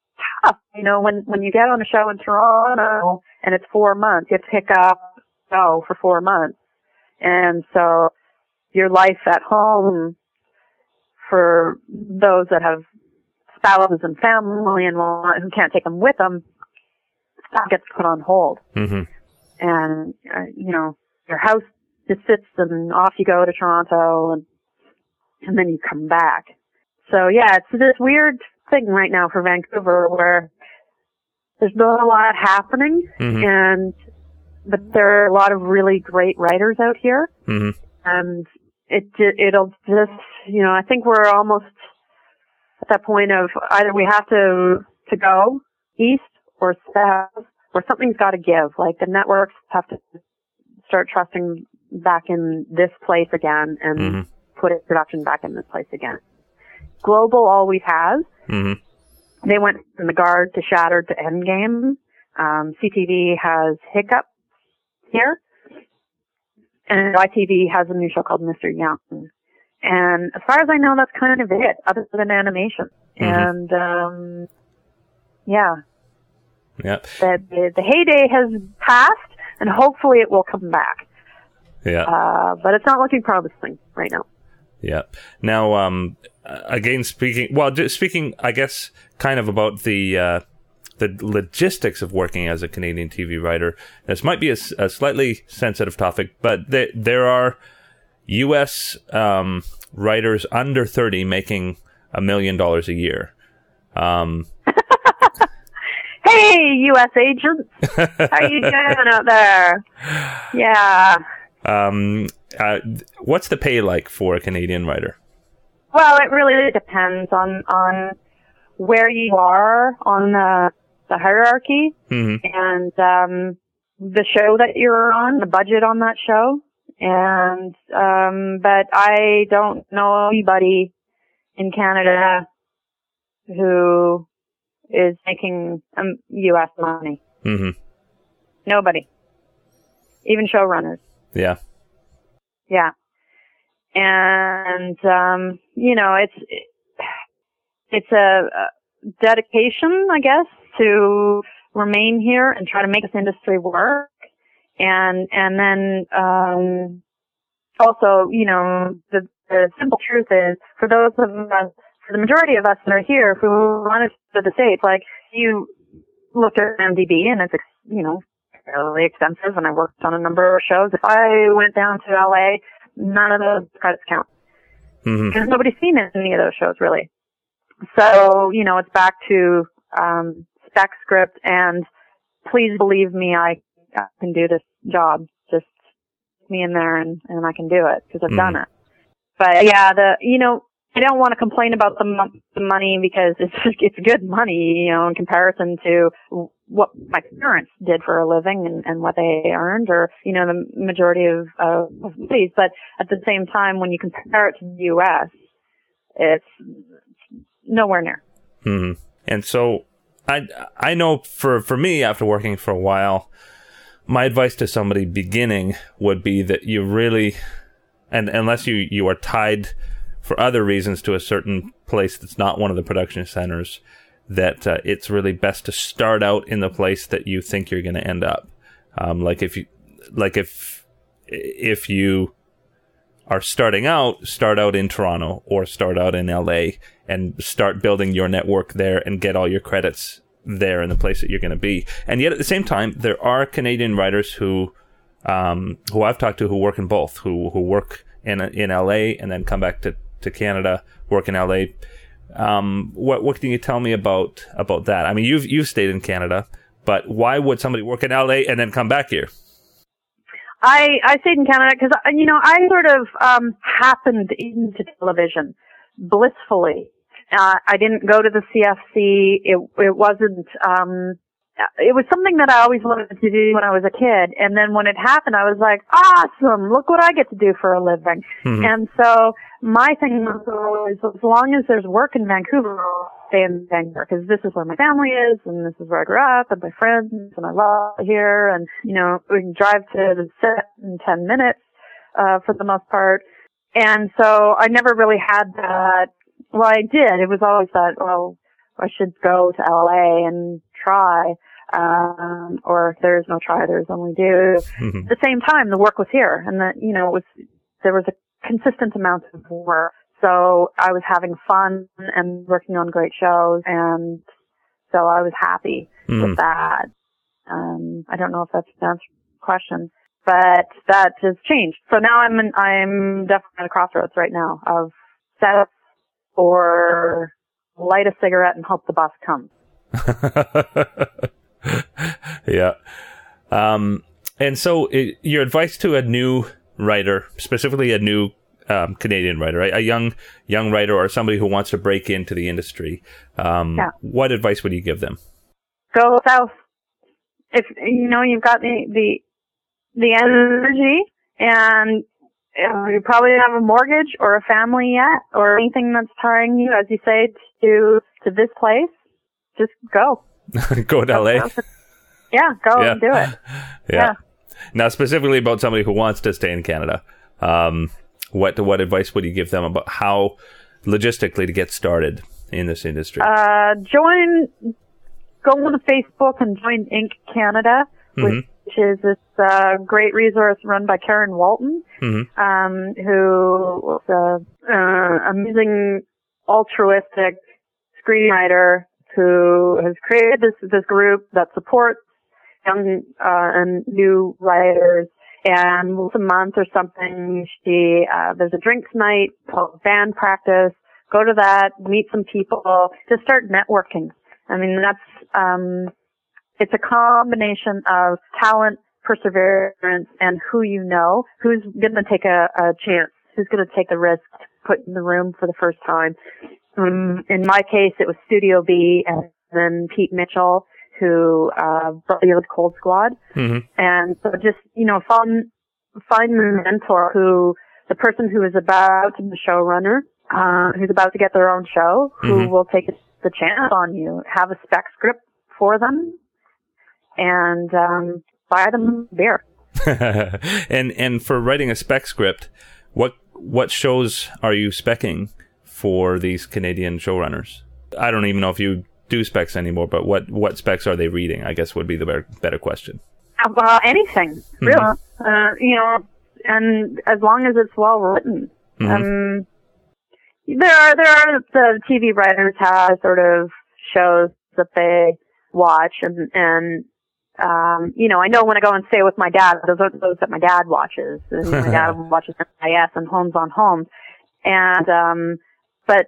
S1: tough you know when when you get on a show in toronto and it's four months you have to pick up show for four months. And so your life at home for those that have spouses and family and who can't take them with them gets put on hold.
S2: Hmm
S1: and uh, you know your house just sits and off you go to Toronto and and then you come back. So yeah, it's this weird thing right now for Vancouver where there's not a lot happening
S2: hmm
S1: and but there are a lot of really great writers out here.
S2: Hmm
S1: and it it'll just you know I think we're almost at that point of either we have to to go east or south or something's got to give. Like the networks have to start trusting back in this place again and
S2: hmm
S1: put its production back in this place again. Global always has.
S2: hmm
S1: They went from the guard to shattered to endgame. Um, CTV has hiccup here. And YTV has a new show called Mr. Young. And as far as I know, that's kind of it, other than animation.
S2: Mhm.
S1: And, um, yeah,
S2: Yep.
S1: the, the, the heyday has passed and hopefully it will come back.
S2: Yeah.
S1: Uh, but it's not looking promising right now.
S2: Yeah. Now, um, again, speaking, well, just speaking, I guess, kind of about the, uh, the logistics of working as a Canadian TV writer. This might be a slightly sensitive topic, but there, there are U.S. Um, writers under 30 making a million dollars a year. Um,
S1: Hey, U.S. agents, how you doing out there? Yeah.
S2: um, uh, what's the pay like for a Canadian writer?
S1: Well, it really depends on on where you are on the the hierarchy
S2: hmm
S1: and um, the show that you're on, the budget on that show, and um, but I don't know anybody in Canada who is making um, U.S. money.
S2: hmm
S1: Nobody, even showrunners.
S2: Yeah.
S1: Yeah. And, um, you know, it's, it's a, a dedication, I guess, to remain here and try to make this industry work. And, and then, um, also, you know, the, the simple truth is for those of us, for the majority of us that are here who wanted to the States, like you looked at MDB and it's, you know, fairly expensive and I worked on a number of shows. If I went down to LA, none of those credits count.
S2: Mhm.
S1: Because nobody's seen any of those shows really. So, you know, it's back to um, spec script and please believe me, I, I can do this job. Just put me in there and, and I can do it because I've done it. But yeah, the, you know, I don't want to complain about the, the money because it's, it's good money, you know, in comparison to what my parents did for a living and, and what they earned or, you know, the majority of, uh, of. But at the same time, when you compare it to the U.S., it's nowhere near.
S2: hmm And so I I know for for me after working for a while, my advice to somebody beginning would be that you really and unless you you are tied for other reasons to a certain place that's not one of the production centers that uh, it's really best to start out in the place that you think you're going to end up um, like if you like if if you are starting out, start out in Toronto or start out in LA and start building your network there and get all your credits there in the place that you're going to be. And yet at the same time, there are Canadian writers who, um, who I've talked to who work in both, who, who work in, in LA and then come back to, to Canada, work in LA. Um, what, what can you tell me about, about that? I mean, you've, you've stayed in Canada, but why would somebody work in LA and then come back here?
S1: I I stayed in Canada because you know I sort of um happened into television blissfully. Uh, I didn't go to the CFC. It it wasn't um it was something that I always wanted to do when I was a kid. And then when it happened, I was like, awesome, look what I get to do for a living.
S2: Mhm.
S1: And so my thing was always, as long as there's work in Vancouver, I'll stay in Vancouver because this is where my family is and this is where I grew up and my friends and I love here. And, you know, we can drive to the set in 10 minutes, uh, for the most part. And so I never really had that. Well, I did. It was always that, well, I should go to LA and try. Um, or if there's no try, there's only do.
S2: Mhm.
S1: At the same time, the work was here and that, you know, it was, there was a consistent amount of work. So I was having fun and working on great shows and so I was happy
S2: Mhm.
S1: with that. Um, I don't know if that's an answer to the question, but that has changed. So now I'm in, I'm definitely at a crossroads right now of setup or light a cigarette and hope the bus comes.
S2: yeah. Um, and so, it, your advice to a new writer, specifically a new um, Canadian writer, a, a young young writer, or somebody who wants to break into the industry, um,
S1: Yeah.
S2: what advice would you give them?
S1: Go south. If you know you've got the the the energy and you probably don't have a mortgage or a family yet or anything that's tying you, as you say, to to this place, just go.
S2: Go to LA.
S1: Yeah, go
S2: Yeah.
S1: and do it.
S2: Yeah.
S1: Yeah.
S2: Now, specifically about somebody who wants to stay in Canada, um, what what advice would you give them about how logistically to get started in this industry?
S1: Uh, join, go on Facebook and join Ink Canada,
S2: Mhm.
S1: Which is this uh, great resource run by Karen Walton,
S2: Mhm.
S1: um, who was a uh, amazing, altruistic screenwriter who has created this this group that supports young uh, and new writers. And once a month or something, she uh, there's a drinks night called band practice. Go to that, meet some people, just start networking. I mean, that's um, it's a combination of talent, perseverance, and who you know, who's going to take a, a chance, who's going to take the risk to put in the room for the first time. Um, in my case, it was Studio B and then Pete Mitchell, who uh, brought the old Cold Squad.
S2: hmm
S1: And so just, you know, find, find the mentor who, the person who is about to be the showrunner, uh, who's about to get their own show, who
S2: Mhm.
S1: will take the chance on you, have a spec script for them, and, um, buy them beer.
S2: and and for writing a spec script, what what shows are you specking for these Canadian showrunners? I don't even know if you do specs anymore, but what what specs are they reading? I guess would be the better, better question.
S1: Uh, Well, anything, really. Uh, you know, and as long as it's well written.
S2: Mhm.
S1: Um, there are there are the TV writers have sort of shows that they watch, and and um, you know, I know when I go and stay with my dad, those are those that my dad watches. And my dad watches NCIS and Holmes on Homes. And, um, but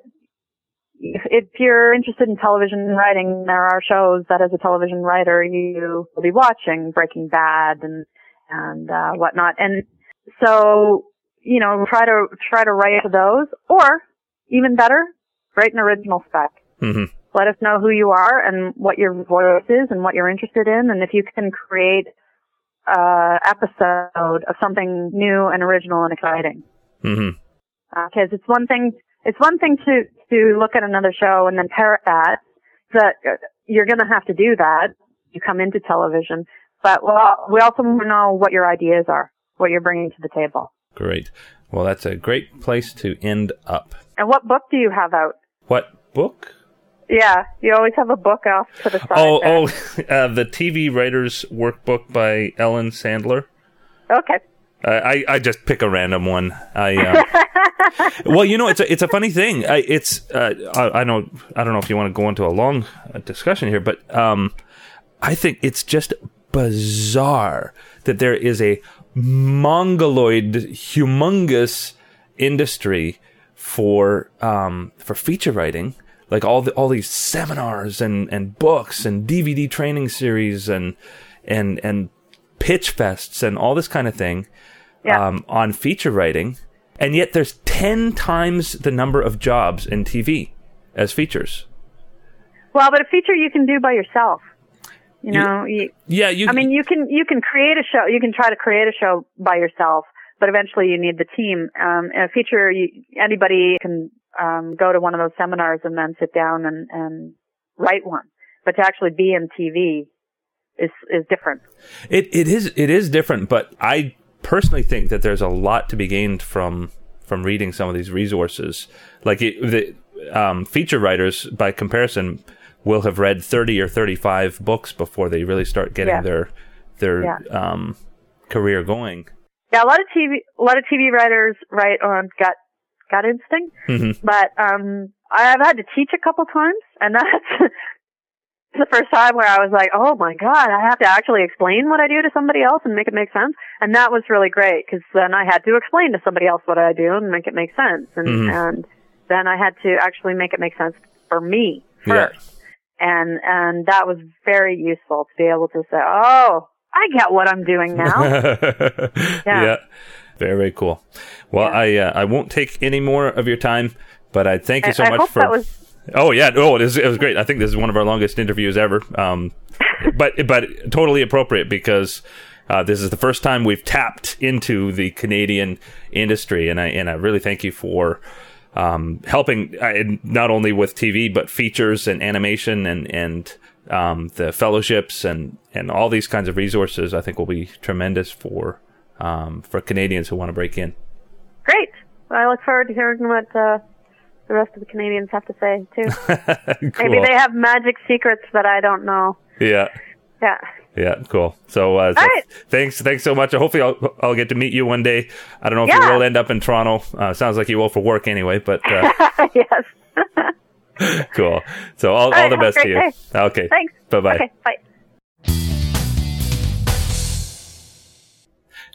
S1: if, if you're interested in television writing, there are shows that as a television writer you will be watching Breaking Bad and, and, uh, whatnot. And so, you know, try to, try to write those or even better, write an original spec.
S2: Mm-hmm.
S1: Let us know who you are and what your voice is and what you're interested in. And if you can create a episode of something new and original and exciting.
S2: Mm-hmm.
S1: Because uh, it's one thing, it's one thing to, to look at another show and then parrot that. That uh, you're going to have to do that. You come into television, but well, we also want to know what your ideas are, what you're bringing to the table.
S2: Great. Well, that's a great place to end up.
S1: And what book do you have out?
S2: What book?
S1: Yeah, you always have a book off to the side.
S2: Oh,
S1: there.
S2: oh, uh, the TV Writers Workbook by Ellen Sandler.
S1: Okay.
S2: Uh, I I just pick a random one. I uh, well, you know, it's a it's a funny thing. I, it's uh, I, I know I don't know if you want to go into a long uh, discussion here, but um, I think it's just bizarre that there is a mongoloid, humongous industry for um, for feature writing like all the all these seminars and and books and DVD training series and and and pitch fests and all this kind of thing
S1: Yeah.
S2: um, on feature writing, and yet there's ten times the number of jobs in TV as features.
S1: Well, but a feature you can do by yourself. You know, you,
S2: Yeah, you.
S1: I mean, you can you can create a show. You can try to create a show by yourself, but eventually you need the team. Um, and a feature, you, anybody can um, go to one of those seminars and then sit down and, and write one. But to actually be in TV is is different.
S2: It it is it is different, but I personally think that there's a lot to be gained from from reading some of these resources. Like it, the um, feature writers, by comparison, will have read thirty or thirty five books before they really start getting
S1: Yeah.
S2: their their
S1: Yeah.
S2: um, career going.
S1: Yeah, a lot of TV a lot of TV writers write on gut gut instinct,
S2: Mhm.
S1: but um, I've had to teach a couple times, and that's the first time where I was like, oh my god, I have to actually explain what I do to somebody else and make it make sense, and that was really great because then I had to explain to somebody else what I do and make it make sense, and
S2: Mhm.
S1: and then I had to actually make it make sense for me
S2: Yeah.
S1: first, and and that was very useful to be able to say, oh, I get what I'm doing now.
S2: yeah. Very very cool. Well,
S1: Yeah.
S2: I uh, I won't take any more of your time, but I thank you so
S1: I
S2: much
S1: hope
S2: for.
S1: that was
S2: Oh yeah, oh it was, it was great. I think this is one of our longest interviews ever. Um, but but totally appropriate because uh, this is the first time we've tapped into the Canadian industry, and I and I really thank you for um, helping uh, not only with TV but features and animation and and um, the fellowships and and all these kinds of resources. I think will be tremendous for um, for Canadians who want to break in.
S1: Great. Well, I look forward to hearing what uh, the rest of the Canadians have to say too.
S2: cool.
S1: Maybe they have magic secrets that I don't know.
S2: yeah.
S1: Yeah.
S2: Yeah, cool. So, uh, so
S1: All right.
S2: thanks, thanks so much. Hopefully, I'll I'll get to meet you one day. I don't know if
S1: Yeah.
S2: you will end up in Toronto. Uh, sounds like you will for work anyway, but uh,
S1: yes.
S2: cool. So, all, all,
S1: right,
S2: the best to you.
S1: day.
S2: Okay.
S1: Thanks.
S2: Bye bye.
S1: Okay. Bye.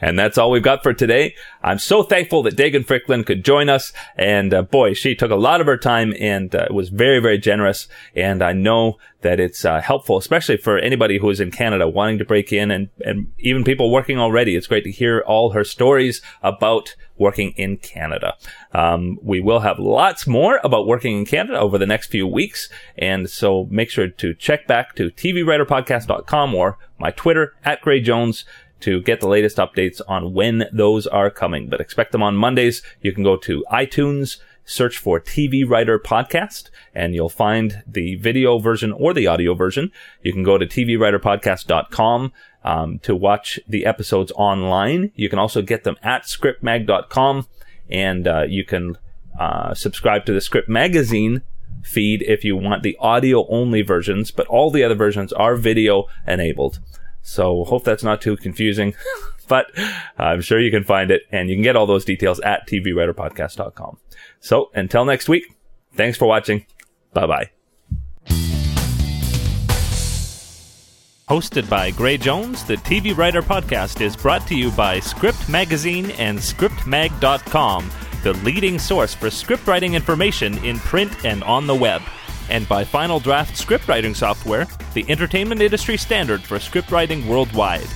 S2: And that's all we've got for today. I'm so thankful that Daegan Fryklind could join us. And uh, boy, she took a lot of her time and uh, was very, very generous. And I know that it's uh, helpful, especially for anybody who is in Canada wanting to break in and, and even people working already. It's great to hear all her stories about working in Canada. Um, we will have lots more about working in Canada over the next few weeks. And so make sure to check back to tvwriterpodcast.com or my Twitter at Gray Jones to get the latest updates on when those are coming. But expect them on Mondays. You can go to iTunes, search for TV Writer Podcast, and you'll find the video version or the audio version. You can go to tvwriterpodcast.com um, to watch the episodes online. You can also get them at scriptmag.com, and uh, you can uh, subscribe to the Script Magazine feed if you want the audio only versions, but all the other versions are video enabled. So hope that's not too confusing, but I'm sure you can find it and you can get all those details at tvwriterpodcast.com. So until next week, thanks for watching. Bye bye. Hosted by Gray Jones, the TV Writer Podcast is brought to you by Script Magazine and ScriptMag.com, the leading source for script writing information in print and on the web and by Final Draft scriptwriting software, the entertainment industry standard for scriptwriting worldwide.